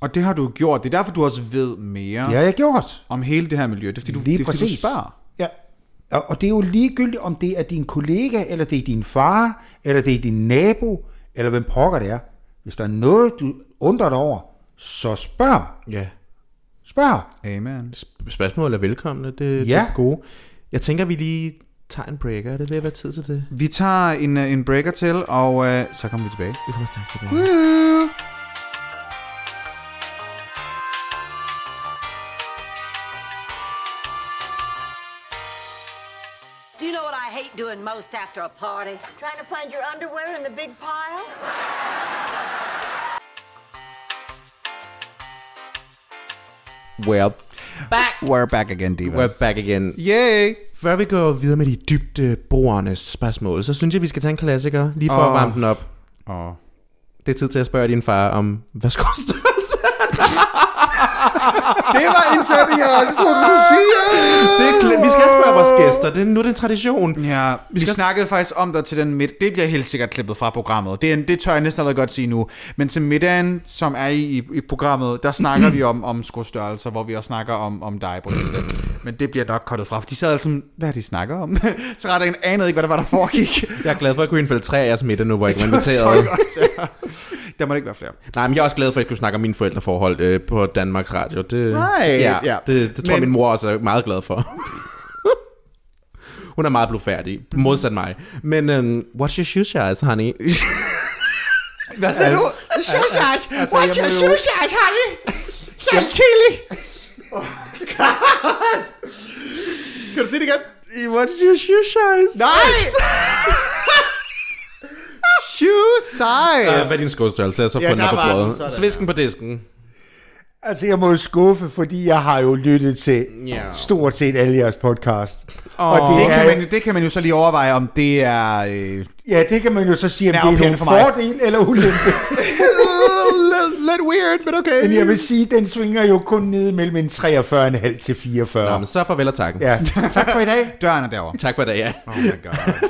S1: Og det har du gjort. Det er derfor, du også ved mere
S4: har jeg gjort.
S1: om hele det her miljø. Det er fordi, du,
S4: Lige
S1: det er, fordi du spørger.
S4: Ja. Og, og det er jo ligegyldigt, om det er din kollega, eller det er din far, eller det er din nabo, eller hvem pokker det er. Hvis der er noget, du undrer dig over, så spørg.
S2: Ja.
S4: Spørg.
S1: Amen.
S2: Sp- Spørgsmål er velkomne, det, det
S4: Ja.
S2: er gode. Jeg tænker, vi lige tager en breaker. Er det ved at være tid til det?
S1: Vi tager en, øh, en breaker til, og øh, så kommer vi tilbage.
S2: Vi kommer straks tilbage.
S5: Do most after a party?
S6: Trying to find your underwear in the big pile?
S2: Well, back.
S1: We're back again, divas.
S2: We're back again.
S1: Yay!
S2: Før vi går videre med de dybde borende spørgsmål, så synes jeg, vi skal tage en klassiker, lige for oh. at
S1: Åh.
S2: varme den op.
S1: Åh.
S2: Det er tid til at spørge din far om, hvad skostørrelse
S1: Det var en sætning, jeg aldrig troede, du skulle sige.
S2: det er kl- Vi skal spørge vores gæster, det er, nu er det en tradition.
S1: Ja, vi
S2: skal-
S1: snakkede faktisk om dig til den midt. Det bliver helt sikkert klippet fra programmet. Det, er, det tør jeg næsten allerede godt sige nu. Men til middagen, som er i, i, i programmet, der snakker vi om, om skostørrelser, hvor vi også snakker om, om dig, Brunhilde. Men det bliver nok kottet fra, for de sad altså hvad er det, de snakker om? så ret jeg anede ikke, hvad der var, der foregik.
S2: Jeg er glad for at kunne infiltrere jeres middag nu, hvor jeg ikke var inviteret.
S1: Der må det ikke være flere.
S2: Nej, men jeg er også glad for, at jeg kunne snakke om mine forældreforhold øh, på Danmarks Radio. Det,
S1: Right,
S2: ja,
S1: ja.
S2: det, det tror
S1: Men-
S2: min mor også er meget glad for. Hun er meget blufærdig, modsat mig. Men um, what's your shoe size, honey?
S1: Hvad sagde du? Shoe size!
S4: altså,
S1: What's
S4: jeg
S1: your shoe
S4: jo-
S1: size, honey? Some chili! Kan du sige det igen?
S2: what's your shoe size?
S1: Nej! shoe size!
S2: Ja, hvad er din skostørrelse? Lad os så
S1: Ja,
S2: få den op på bordet. Svisken på disken.
S4: Altså, jeg må jo skuffe, fordi jeg har jo lyttet til
S2: Ja.
S4: stort set alle jeres podcast.
S2: Åh.
S4: Og
S1: Det
S4: det
S1: kan,
S4: er,
S1: man, jo- det kan man jo så lige overveje, om det er... Øh,
S4: ja, det kan man jo så sige, om det er
S1: mig.
S4: fordel eller ulempe.
S1: lidt, weird, men okay.
S4: Men jeg vil sige, den svinger jo kun ned mellem en 43,5 til 44.
S2: Nå, men så farvel og tak.
S4: Ja, tak for i dag.
S1: Døren er derovre.
S2: Tak for det, ja.
S1: Oh my god.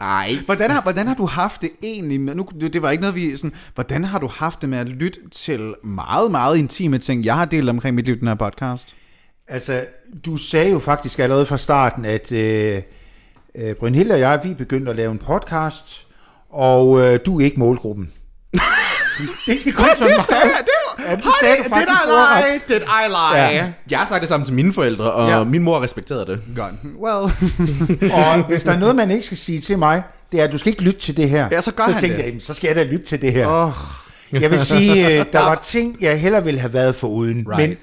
S2: Ej.
S1: Hvordan har, hvordan har du haft det egentlig med, nu, det det var ikke noget vi sådan, hvordan har du haft det med at lytte til meget, meget intime ting, jeg har delt omkring mit liv i den her podcast?
S4: Altså, du sagde jo faktisk allerede fra starten, at øh, øh, Brynhilde og jeg, vi begyndte at lave en podcast, og øh, du er ikke målgruppen. det, det, kom som
S1: Det sagde jeg, det
S4: Det
S1: Honey,
S4: sagde du
S1: did
S4: faktisk
S1: I lie? Did I lie?
S4: Ja.
S2: Jeg har sagt det samme til mine forældre, og
S1: Ja.
S2: min mor respekterede det.
S1: Godt. Well,
S4: Og hvis der er noget, man ikke skal sige til mig, det er, at du skal ikke lytte til det her.
S1: Ja, så gør
S4: så
S1: han
S4: tænkte
S1: det.
S4: jeg, "Jamen, så skal jeg da lytte til det her.
S1: oh,
S4: Jeg vil sige, øh, der var ting, jeg hellere ville have været foruden.
S1: Right.
S4: Men,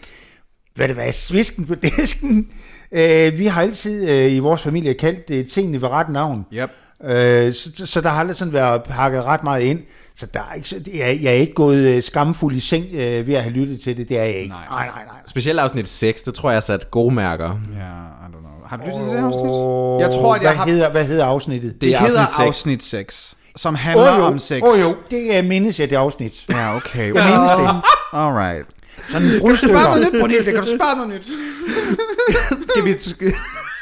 S4: hvad det var, svisken på disken. Øh, vi har altid øh, i vores familie kaldt øh, tingene ved ret navn.
S1: Yep.
S4: Øh, så, så der har aldrig sådan været pakket ret meget ind. Så der er ikke, jeg, er- jeg er ikke gået øh, skamfuld i seng øh, ved at have lyttet til det. Det er jeg ikke.
S1: Nej.
S4: nej, nej. nej.
S2: Specielt afsnit 6, det tror jeg har sat gode mærker.
S1: Ja, I don't know. Har du lyttet til det afsnit? Jeg tror, at
S4: hvad,
S1: jeg har...
S4: hedder, hvad hedder afsnittet?
S2: Det
S1: Det
S2: er
S1: hedder
S2: afsnit seks.
S1: afsnit 6, som handler
S4: Åh, jo,
S1: om sex.
S4: Åh jo, det er mindes jeg, det afsnit.
S1: Ja, okay.
S4: Jeg mindes det.
S1: Alright.
S4: Sådan en
S1: Kan du spørge noget
S4: brudstykker.
S1: nyt, Brunhilde? Kan du spørge noget nyt?
S2: Skal vi...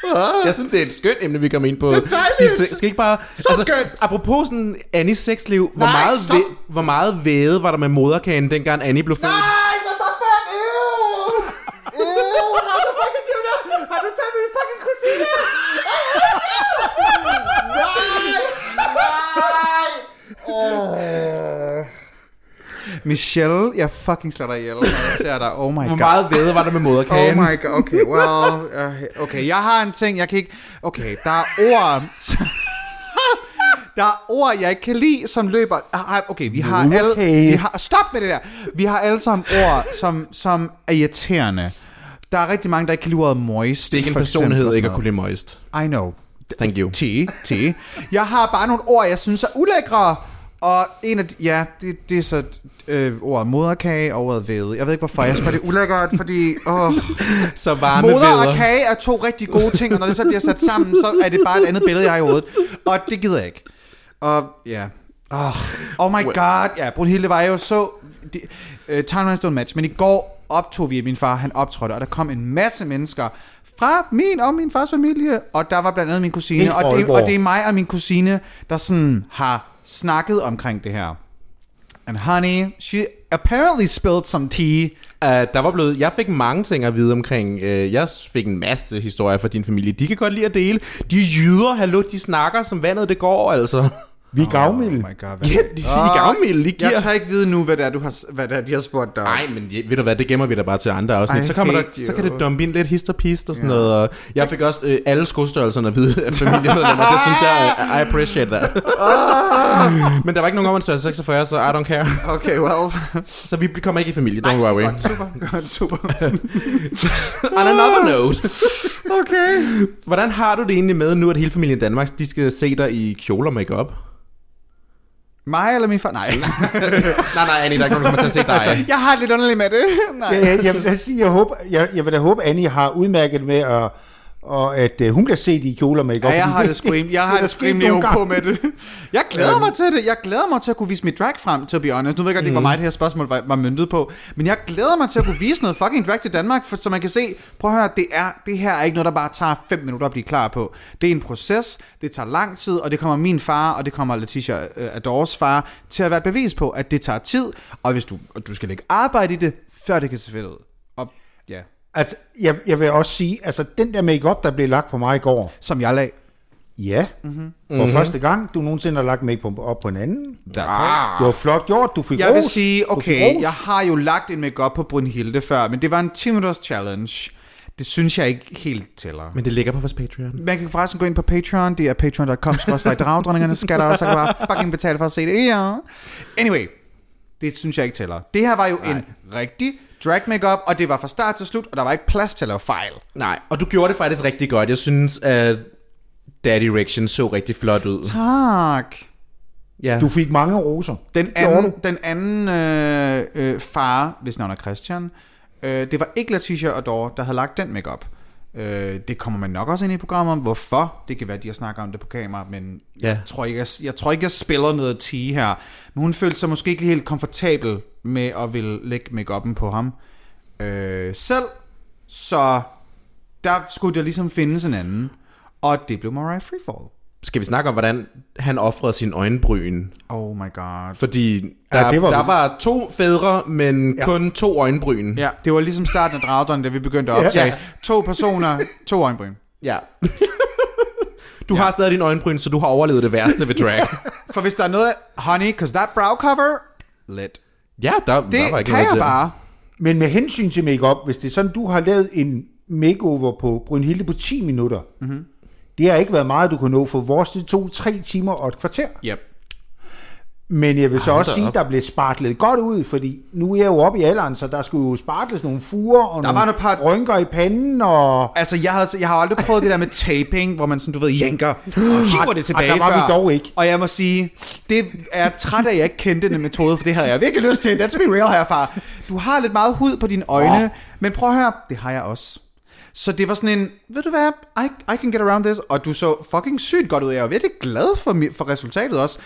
S2: Skal... Jeg synes, det er et skønt emne, vi kommer ind på.
S1: Det er.
S2: De se- skal ikke bare... Altså,
S1: Så skønt.
S2: Apropos sådan Annies sexliv, hvor,
S1: Nej,
S2: meget
S1: stop.
S2: væ- hvor meget væde var der med moderkagen, dengang Annie blev født?
S1: Nej, what the fuck? Ew! Ew! How the fuck did you that? Har du taget min fucking kusine? nej! Nej! Michelle, jeg fucking slår dig ihjel, når jeg ser dig. Oh my
S2: Hvor
S1: god.
S2: meget væde var der med
S1: Oh
S2: moderkagen?
S1: my god, okay, well, uh, okay, jeg har en ting, jeg kan ikke, okay, der er ord, der er ord, jeg ikke kan lide, som løber, ah, okay, vi har alle,
S4: Okay.
S1: vi har, stop med det der, vi har alle sammen ord, som, som er irriterende. Der er rigtig mange, der ikke kan lide ordet moist.
S2: Det er ikke en personlighed ikke at kunne lide moist.
S1: I know.
S2: Thank you.
S1: T, T. Jeg har bare nogle ord, jeg synes er ulækre. Og en af de, ja, det, det er så øh, ordet moderkage og ordet ved. Jeg ved ikke hvorfor, jeg bare, det er ulækkert, fordi åh,
S2: Så varme
S1: moder og
S2: vædder.
S1: kage er to rigtig gode ting, og når det så bliver sat sammen, så er det bare et andet billede, jeg har i hovedet. Og det gider jeg ikke. Og ja, oh, oh my god, ja, Brunhilde var jo så... De, uh, Timeline Stone Match, men i går optog vi, min far han optrådte, og der kom en masse mennesker fra min og min fars familie, og der var blandt andet min kusine, og det, og det er mig og min kusine, der sådan har snakket omkring det her. And honey, she apparently spilled some tea.
S2: Uh, der var blevet, jeg fik mange ting at vide omkring. Uh, jeg fik en masse historier fra din familie. De kan godt lide at dele. De jyder, hallo, de snakker som vandet det går, altså.
S4: Vi er gavmilde.
S1: Oh my god, hvad
S2: Ja, de, de er gavmilde, de giver.
S1: Jeg tager ikke vide nu, hvad det er, du har, hvad det er, de har spurgt dig.
S2: Nej, men ved du hvad, det gemmer vi da bare til andre afsnit.
S1: I
S2: Så, kommer der, så kan det dumpe ind lidt hist og pist og sådan yeah. noget. Og jeg fik også øh, alle skostørrelserne at vide af familiemedlemmer. det synes jeg, I appreciate that. men der var ikke nogen om en størrelse 46, så I don't care.
S1: Okay, well.
S2: Så vi kommer ikke i familie, don't worry.
S1: Godt, super, godt, super.
S2: On another note.
S1: Okay.
S2: Hvordan har du det egentlig med nu, at hele familien Danmark, de skal se dig i kjoler og makeup?
S1: Mig eller min far? Nej.
S2: nej, nej, Annie, der er ikke nogen, der kommer til at se dig.
S1: Jeg har det lidt underligt med det. Nej.
S4: Jeg, jeg, jeg, vil sige, jeg, håber, jeg, jeg vil da håbe, Annie har udmærket med, at, og at uh, hun bliver set i kjoler med.
S1: Ja, jeg har det scream. Jeg har det scream ok med det. Jeg glæder mig til det. Jeg glæder mig til at kunne vise mit drag frem, to be honest. Nu ved jeg godt, det ikke var mig, det her spørgsmål var, var myndet på. Men jeg glæder mig til at kunne vise noget fucking drag til Danmark, for, så man kan se, prøv at høre, det, er, det her er ikke noget, der bare tager 5 minutter at blive klar på. Det er en proces, det tager lang tid, og det kommer min far, og det kommer Letitia uh, Adors far, til at være et bevis på, at det tager tid. Og hvis du, og du skal lægge arbejde i det, før det kan se fedt ud.
S4: Altså, jeg, jeg vil også sige, altså den der makeup der blev lagt på mig i går,
S1: som jeg lag.
S4: ja, mm-hmm. for mm-hmm. første gang, du nogensinde har lagt makeup op på en anden.
S1: Der.
S4: Det var flot gjort, du fik
S1: Jeg vil
S4: ros.
S1: sige,
S4: Du fik
S1: okay, jeg har jo lagt en makeup på Brunhilde før, men det var en 10 minutters challenge. Det synes jeg ikke helt tæller.
S2: Men det ligger på vores Patreon.
S1: Man kan forresten gå ind på Patreon, det er patreon.com, så dragdronningerne skal der også, så kan du bare fucking betale for at se det. Ja. Anyway, det synes jeg ikke tæller. Det her var jo Nej. en rigtig drag makeup, og det var fra start til slut, og der var ikke plads til at lave fejl.
S2: Nej, og du gjorde det faktisk rigtig godt. Jeg synes, at Daddy Erection så rigtig flot ud.
S1: Tak.
S2: Ja.
S4: Du fik mange roser.
S1: Den anden, den anden øh, øh, far, hvis navn er Christian, øh, det var ikke Letitia og Dora, der havde lagt den makeup. Øh, det kommer man nok også ind i programmet om. Hvorfor? Det kan være, at de har snakket om det på kamera, men
S2: Ja.
S1: jeg, tror ikke, jeg, jeg tror ikke, jeg spiller noget tea her. Men hun følte sig måske ikke helt komfortabel med at ville lægge makeupen på ham øh, selv. Så der skulle der ligesom findes en anden. Og det blev Mariah Freefall.
S2: Skal vi snakke om, hvordan han offrede sin øjenbryn?
S1: Oh my god.
S2: Fordi der,
S4: Ja,
S2: ja,
S4: det var
S2: der
S4: vildt.
S2: var to fædre, men ja. kun to øjenbryn.
S1: Ja, det var ligesom starten af Dragdrøn, da vi begyndte at optage.
S2: Ja.
S1: To personer, to øjenbryn.
S2: ja. Du har stadig din øjenbryn, så du har overlevet det værste ved drag.
S1: For hvis der er noget, honey, cause that brow cover, lit.
S2: ja, der,
S1: Det
S2: der var ikke
S1: kan
S2: noget
S1: jeg
S2: der.
S1: bare.
S4: Men med hensyn til makeup, hvis det er sådan, du har lavet en makeover på Brynhilde på 10 minutter, mm-hmm. Det har ikke været meget, du kunne nå, for vores det tog 3 timer og et kvarter.
S1: Yep.
S4: Men jeg vil så
S2: Hold
S4: også sige,
S2: op.
S4: der blev spartlet godt ud, fordi nu er jeg jo oppe i alderen, så der skulle jo spartles nogle furer og
S1: Der
S4: nogle
S1: var nogle par-
S4: rynker i panden, og
S1: Altså, jeg har, jeg har aldrig prøvet det der med taping, hvor man sådan, du ved, jænker og hiver det tilbage
S4: der var vi
S1: før.
S4: dog ikke.
S1: Og jeg må sige, det er træt af, at jeg ikke kendte den metode, for det havde jeg virkelig lyst til. Let's be real herfra. Du har lidt meget hud på dine øjne,
S4: Ja.
S1: men prøv at høre, det har jeg også. Så det var sådan en, ved du hvad, I, I can get around this, og du så fucking sygt godt ud. Jeg var virkelig glad for, for resultatet også.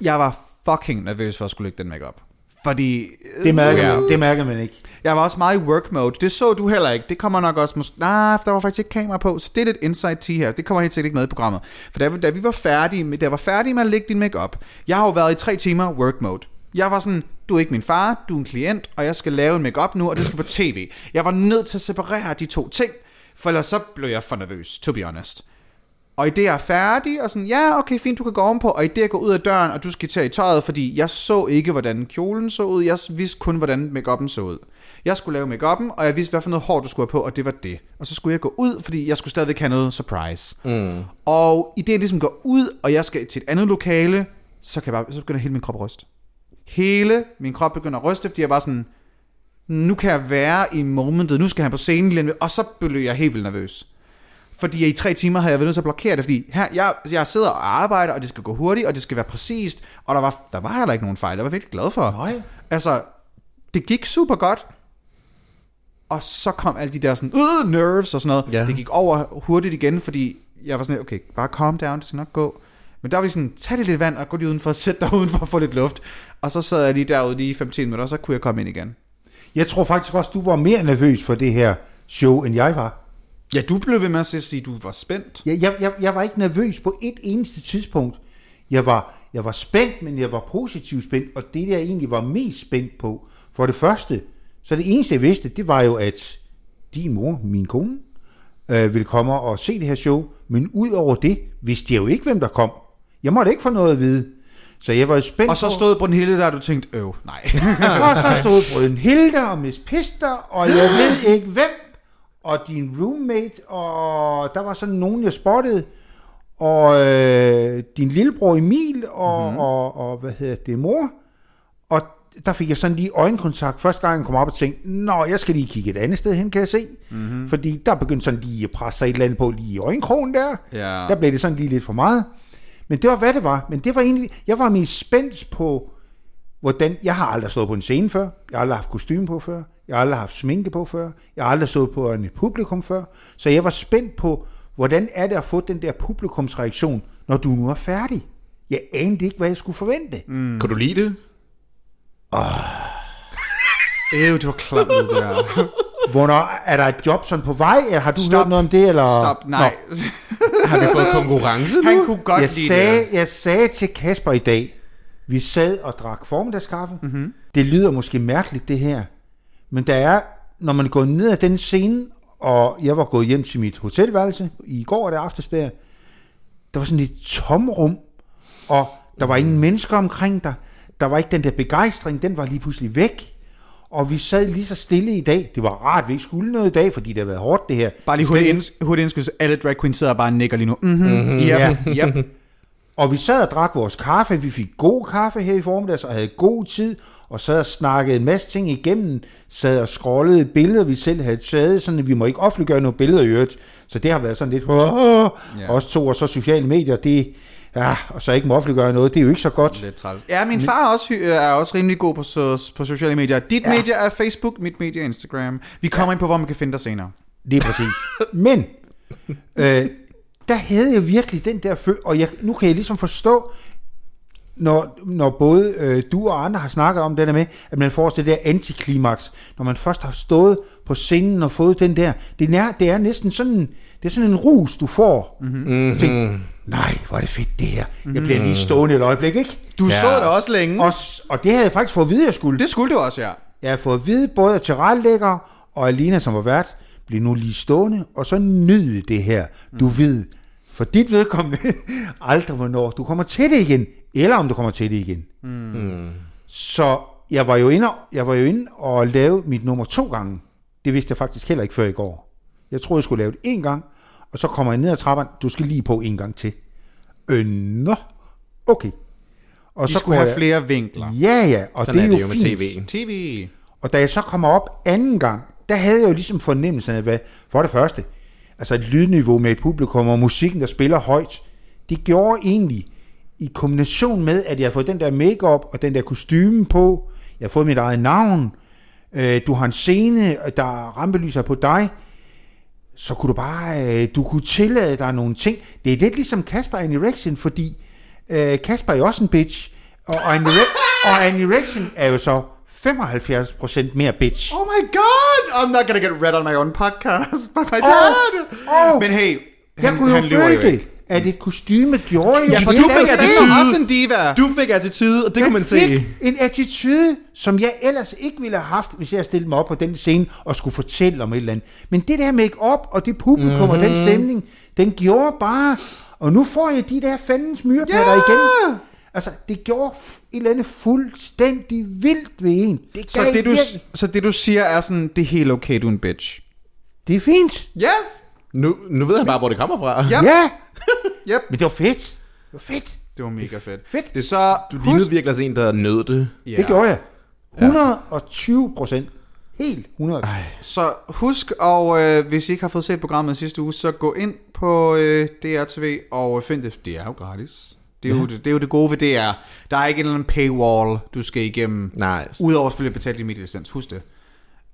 S1: Jeg var fucking nervøs for at skulle lægge den makeup. Fordi
S4: det mærker, man, det mærker man ikke.
S1: jeg var også meget i work mode. Det så du heller ikke. Det kommer nok også måske... Nej, der var faktisk ikke kamera på. Så det er lidt inside tea her. Det kommer helt sikkert ikke med i programmet. For da, da vi var færdige med, da jeg var færdige med at lægge din makeup, jeg har jo været i tre timer work mode. Jeg var sådan, du er ikke min far, du er en klient, og jeg skal lave en makeup nu, og det skal på tv. Jeg var nødt til at separere de to ting, for ellers så blev jeg for nervøs, to be honest. Og i det jeg er færdig, og sådan, ja, okay, fint, du kan gå ovenpå, og i det jeg går ud af døren, og du skal tage i tøjet, fordi jeg så ikke, hvordan kjolen så ud, jeg vidste kun, hvordan make så ud. Jeg skulle lave make og jeg vidste, hvad for noget hår du skulle have på, og det var det. Og så skulle jeg gå ud, fordi jeg skulle stadigvæk have noget surprise. Mm. Og i det, jeg ligesom går ud, og jeg skal til et andet lokale, så, kan jeg bare, så begynder hele min krop at ryste. Hele min krop begynder at ryste, fordi jeg var sådan, nu kan jeg være i momentet, nu skal han på scenen lige og så blev jeg helt vildt nervøs. Fordi i tre timer havde jeg været nødt til at blokere det, fordi her, jeg, jeg sidder og arbejder, og det skal gå hurtigt, og det skal være præcist, og der var, der var heller ikke nogen fejl, jeg var virkelig glad for.
S4: Nej.
S1: Altså, det gik super godt, og så kom alle de der sådan, øh, nerves og sådan noget.
S2: Ja.
S1: Det gik over hurtigt igen, fordi jeg var sådan, okay, bare calm down, det skal nok gå. Men der var vi sådan, tag det lidt vand og gå lige udenfor, sæt dig udenfor og få lidt luft. Og så sad jeg lige derude lige i 15 minutter, og så kunne jeg komme ind igen.
S4: Jeg tror faktisk også, du var mere nervøs for det her show, end jeg var.
S1: Ja, du blev ved med at sige, at du var spændt.
S4: Jeg, jeg, jeg, jeg var ikke nervøs på et eneste tidspunkt. Jeg var, jeg var spændt, men jeg var positivt spændt, og det, jeg egentlig var mest spændt på, for det første, så det eneste, jeg vidste, det var jo, at din mor, min kone, øh, ville komme og se det her show, men ud over det, vidste jeg jo ikke, hvem der kom. Jeg måtte ikke få noget at vide. Så jeg var spændt
S1: Og så
S4: på-
S1: stod Brunhilde der, og du tænkte, øv, nej.
S4: og så stod Brøden Hilde og Miss Pister, og jeg ved ikke hvem, og din roommate, og der var sådan nogen, jeg spottede, og øh, din lillebror Emil, og, mm-hmm. og, og hvad hedder det, mor. Og der fik jeg sådan lige øjenkontakt første gang, jeg kom op og tænkte, nå, jeg skal lige kigge et andet sted hen, kan jeg se. Mm-hmm. Fordi der begyndte sådan lige at presse sig et eller andet på lige i øjenkrogen der.
S1: Ja.
S4: Der blev det sådan lige lidt for meget. Men det var, hvad det var. Men det var egentlig, jeg var mest spændt på, hvordan, jeg har aldrig stået på en scene før, jeg har aldrig haft kostume på før, jeg har aldrig haft sminke på før, jeg har aldrig stået på en publikum før, så jeg var spændt på, hvordan er det at få den der publikumsreaktion, når du nu er færdig. Jeg anede ikke, hvad jeg skulle forvente. Mm.
S2: Kunne du lide det?
S1: Øv, det var klamt det der.
S4: Hvornår, er der et job sådan på vej, eller har du
S1: Stop.
S4: hørt noget om det? Eller?
S1: Stop, nej.
S2: Har vi fået konkurrence nu?
S1: Han kunne godt
S4: jeg
S1: lide
S4: sagde,
S1: det.
S4: jeg sagde til Kasper i dag, vi sad og drak formiddagskaffe. Mm-hmm. Det lyder måske mærkeligt, det her. Men der er, når man går ned ad den scene, og jeg var gået hjem til mit hotelværelse i går, det aftes der, der var sådan et tomrum, og der var ingen mennesker omkring dig. Der var ikke den der begejstring, den var lige pludselig væk. Og vi sad lige så stille i dag. Det var rart, at vi ikke skulle noget i dag, fordi det har været hårdt det her.
S1: Bare lige hurtigt, inds- hurtigt indskydelse. Alle drag queens sidder og bare og nikker lige nu. Mhm, mm-hmm. yep,
S4: Ja.
S1: yep.
S4: Og vi sad og drak vores kaffe. Vi fik god kaffe her i formiddag, og havde god tid. Og sad og snakkede en masse ting igennem. Sad og scrollede billeder, vi selv havde taget. Sådan, at vi må ikke offentliggøre nogle billeder i øvrigt. Så det har været sådan lidt... Åh,
S1: Ja.
S4: Os to og så sociale medier, det... Ja, og så ikke må offentliggøre noget, det er jo ikke så godt.
S1: Lidt træls. Ja, min far også, hy- er også rimelig god på, so- på sociale medier. Dit ja. medie er Facebook, mit medie er Instagram. Vi kommer ja. ind på, hvor man kan finde dig senere.
S4: Lige præcis. Men, øh, der havde jeg virkelig den der føl, og jeg, nu kan jeg ligesom forstå, når, når både øh, du og andre har snakket om det der med, at man får det der antiklimaks, når man først har stået på scenen og fået den der, det er, det er næsten sådan, det er sådan en rus, du får. Mm-hmm. Tænk, nej, hvor er det fedt det her. Jeg bliver lige stående et øjeblik, ikke?
S1: Du ja. stod der også længe.
S4: Og, og det havde jeg faktisk fået at vide, jeg skulle.
S1: Det skulle du også, ja.
S4: Jeg har fået at vide både af tilrettelægger og Alina, som var vært, bliv nu lige stående, og så nyd det her. Du
S1: Mm.
S4: ved, for dit vedkommende, aldrig hvornår du kommer til det igen, eller om du kommer til det igen.
S1: Mm.
S4: Så jeg var jo inde, jeg var jo inde og lave mit nummer to gange. Det vidste jeg faktisk heller ikke før i går. Jeg troede, jeg skulle lave det en gang, og så kommer jeg ned ad trappen, du skal lige på en gang til. Øh, nå, okay. Og
S1: Vi skulle
S4: går
S1: have
S4: jeg-
S1: flere vinkler.
S4: Ja, ja, og
S2: Sådan
S4: det er,
S2: er det
S4: jo
S2: jo med
S4: fint.
S2: tv.
S1: TV.
S4: Og da jeg så kommer op anden gang, der havde jeg jo ligesom fornemmelsen af, hvad, for det første, altså et lydniveau med et publikum og musikken, der spiller højt, det gjorde egentlig, i kombination med, at jeg har fået den der makeup og den der kostume på, jeg har fået mit eget navn, øh, du har en scene, der rampelyser på dig, så kunne du bare, øh, du kunne tillade dig nogle ting. Det er lidt ligesom Kasper og Annie Rexen, fordi øh, Kasper er jo også en bitch, og, og, Annie, Re- og Annie Rexen er jo så 75% mere bitch.
S1: Oh my god! I'm not gonna get red on my own podcast, but my dad!
S4: Åh!
S1: Men hey,
S4: Jeg
S1: han,
S4: kunne jo
S1: han lyver jo
S4: føle det,
S1: ikke.
S4: At et kostyme gjorde jo
S1: Ja, for du fik attitude. en diva.
S2: Du fik attitude, og det kunne man se.
S4: en attitude, som jeg ellers ikke ville have haft, hvis jeg stillede mig op på den scene og skulle fortælle om et eller andet. Men det der make-up og det publikum mm-hmm. og den stemning, Den gjorde bare, og nu får jeg de der fandens myrepatter
S1: Ja!
S4: igen. Altså, det gjorde et eller andet fuldstændig vildt ved en. Det,
S1: Så det, du, så det du siger er sådan, det er helt okay, du er en bitch.
S4: det er fint.
S1: Yes!
S2: Nu, nu ved han bare, hvor det kommer fra.
S1: Ja.
S4: Ja,
S1: Yep.
S4: men det var fedt. Det var fedt.
S1: Det var mega fedt.
S4: Fedt.
S1: Det, så
S2: Du
S1: husk,
S2: lignede virkelig også en, der nød det.
S1: ja.
S4: Det gjorde jeg. 120 procent. Helt 100.
S1: Så husk, og øh, hvis I ikke har fået set programmet sidste uge, så gå ind på øh, DRTV og find det. Det er jo gratis. Det er, ja. jo, det, det er jo det gode ved DR. Der er ikke en eller anden paywall, du skal igennem.
S2: Nice.
S1: Udover selvfølgelig at betale din medielicens. Husk det.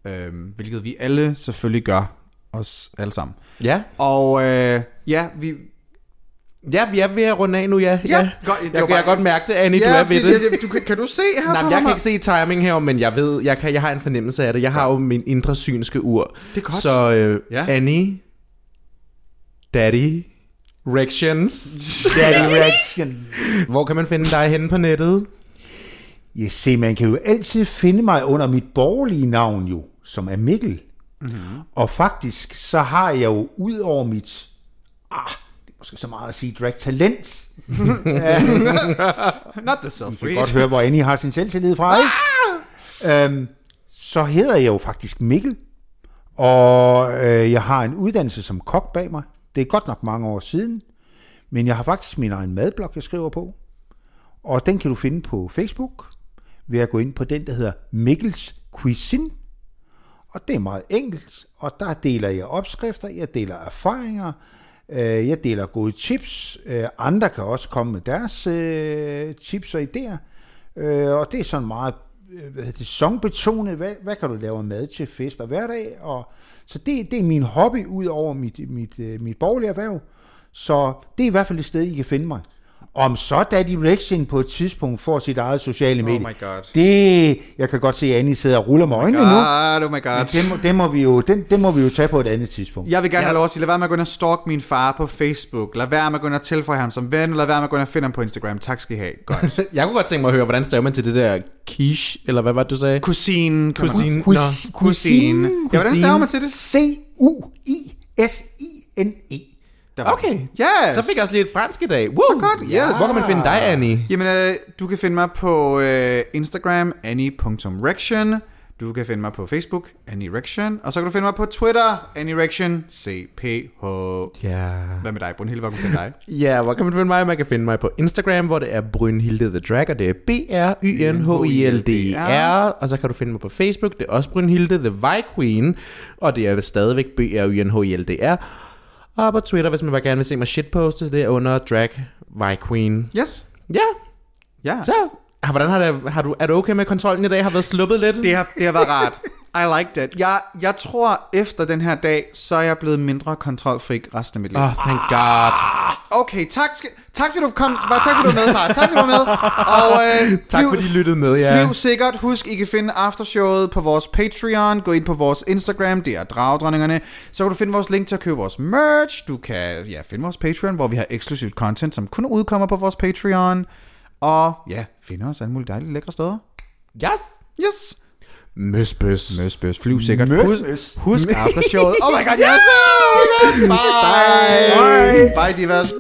S1: Øhm, hvilket vi alle selvfølgelig gør. Os alle sammen.
S2: Ja.
S1: Og øh, ja, vi...
S2: Ja, vi er ved at runde af nu, ja.
S1: Ja, godt. Det
S2: Jeg, jeg
S1: bare-
S2: kan godt mærke det, Annie,
S1: ja,
S2: du er ved det.
S1: ja, Du, kan, kan du se her
S2: Nej, jeg
S1: mig?
S2: kan ikke se timing her, men jeg ved, jeg, kan, jeg har en fornemmelse af det. Jeg har jo min indre synske ur.
S1: Det er godt.
S2: Så øh,
S1: Ja.
S2: Annie, Daddy, Rections.
S4: Daddy reaction.
S2: Hvor kan man finde dig henne på nettet?
S4: Ja, se, man kan jo altid finde mig under mit borgerlige navn jo, som er Mikkel. Mm-hmm. Og faktisk, så har jeg jo ud over mit, ah, det er måske så meget at sige, drag talent.
S1: Not the
S4: Jeg kan
S1: self
S4: godt høre, hvor Annie har sin selvtillid fra, ikke? Øhm, så hedder jeg jo faktisk Mikkel, og øh, jeg har en uddannelse som kok bag mig. Det er godt nok mange år siden, men jeg har faktisk min egen madblog, jeg skriver på. Og den kan du finde på Facebook, ved at gå ind på den, der hedder Mikkels Cuisine. Og det er meget enkelt, og der deler jeg opskrifter, jeg deler erfaringer, øh, jeg deler gode tips. Øh, andre kan også komme med deres øh, tips og idéer. Øh, og det er sådan meget øh, hvad hedder det, sæsonbetonet. Hvad, hvad kan du lave mad til fest og hverdag? Og, så det, det er min hobby ud over mit, mit, øh, mit borgerlige erhverv. Så det er i hvert fald et sted, I kan finde mig. Om så Daddy Rexin på et tidspunkt får sit eget sociale medie.
S1: my God.
S4: Det, jeg kan godt se, at Annie sidder og ruller med øjnene nu.
S1: God, oh my god.
S4: Men det må, det, må vi jo, den, det må vi jo tage på et andet tidspunkt.
S1: Jeg vil gerne
S2: Ja.
S1: have lov at sige, lad være med at gå ind og stalk min far på Facebook. Lad være med at gå ind og tilføje ham som ven. Lad være med at gå ind og finde ham på Instagram. Tak skal I have. Godt.
S2: Jeg kunne godt tænke mig at høre, hvordan staver man til det der quiche, eller hvad var det, du sagde?
S1: Kusine.
S2: Kusine.
S4: Cuisine.
S1: Kusine. Ja, hvordan staver man til det?
S4: C-U-I-S-I-N-E.
S1: Der var
S2: Okay.
S1: Yes.
S2: Så fik jeg også lige et fransk i dag. Woo.
S1: Så godt, yes.
S2: Hvor kan man finde dig, Annie?
S1: Jamen, øh, du kan finde mig på øh, Instagram, annie.rection. Du kan finde mig på Facebook, Annie Rection. Og så kan du finde mig på Twitter, Annie Rection, CPH.
S2: Ja.
S1: Hvad med dig, Brunhilde? Hvor kan du finde dig?
S2: Ja, hvor kan man finde mig? Man kan finde mig på Instagram, hvor det er Brynhilde the Drag, og det er B-R-Y-N-H-I-L-D-R. Og så kan du finde mig på Facebook, det er også Brynhilde the Vi Queen, og det er stadigvæk B-R-Y-N-H-I-L-D-R. Og på Twitter, hvis man bare gerne vil se mig shitposte, det er under Drag Vi Queen.
S1: Yes.
S2: Ja,
S1: Ja.
S2: så. Ah, Hvordan har, det, har du, er du okay med kontrollen i dag? Har været sluppet lidt?
S1: Det har, det har været rart. I liked it. Jeg, jeg tror, efter den her dag, så er jeg blevet mindre kontrolfrik resten af mit liv.
S2: Oh, thank God.
S1: Okay, tak, tak fordi du kom. Tak fordi du var med, far. Tak fordi du var med. Og, øh,
S2: Tak fordi I lyttede med, ja.
S1: Flyv sikkert. Husk, I kan finde aftershowet på vores Patreon. Gå ind på vores Instagram. Det er Dragdronningerne. Så kan du finde vores link til at købe vores merch. Du kan ja, finde vores Patreon, hvor vi har eksklusivt content, som kun udkommer på vores Patreon. Og ja, finde os alle mulige dejlige lækre steder.
S2: Yes.
S1: Yes.
S2: Møsbøs.
S1: Møsbøs. Flyv sikkert. Møsbøs.
S4: Hus,
S1: husk aftershowet. Oh my god, yes! Oh my god. Bye. Bye. Bye, divas.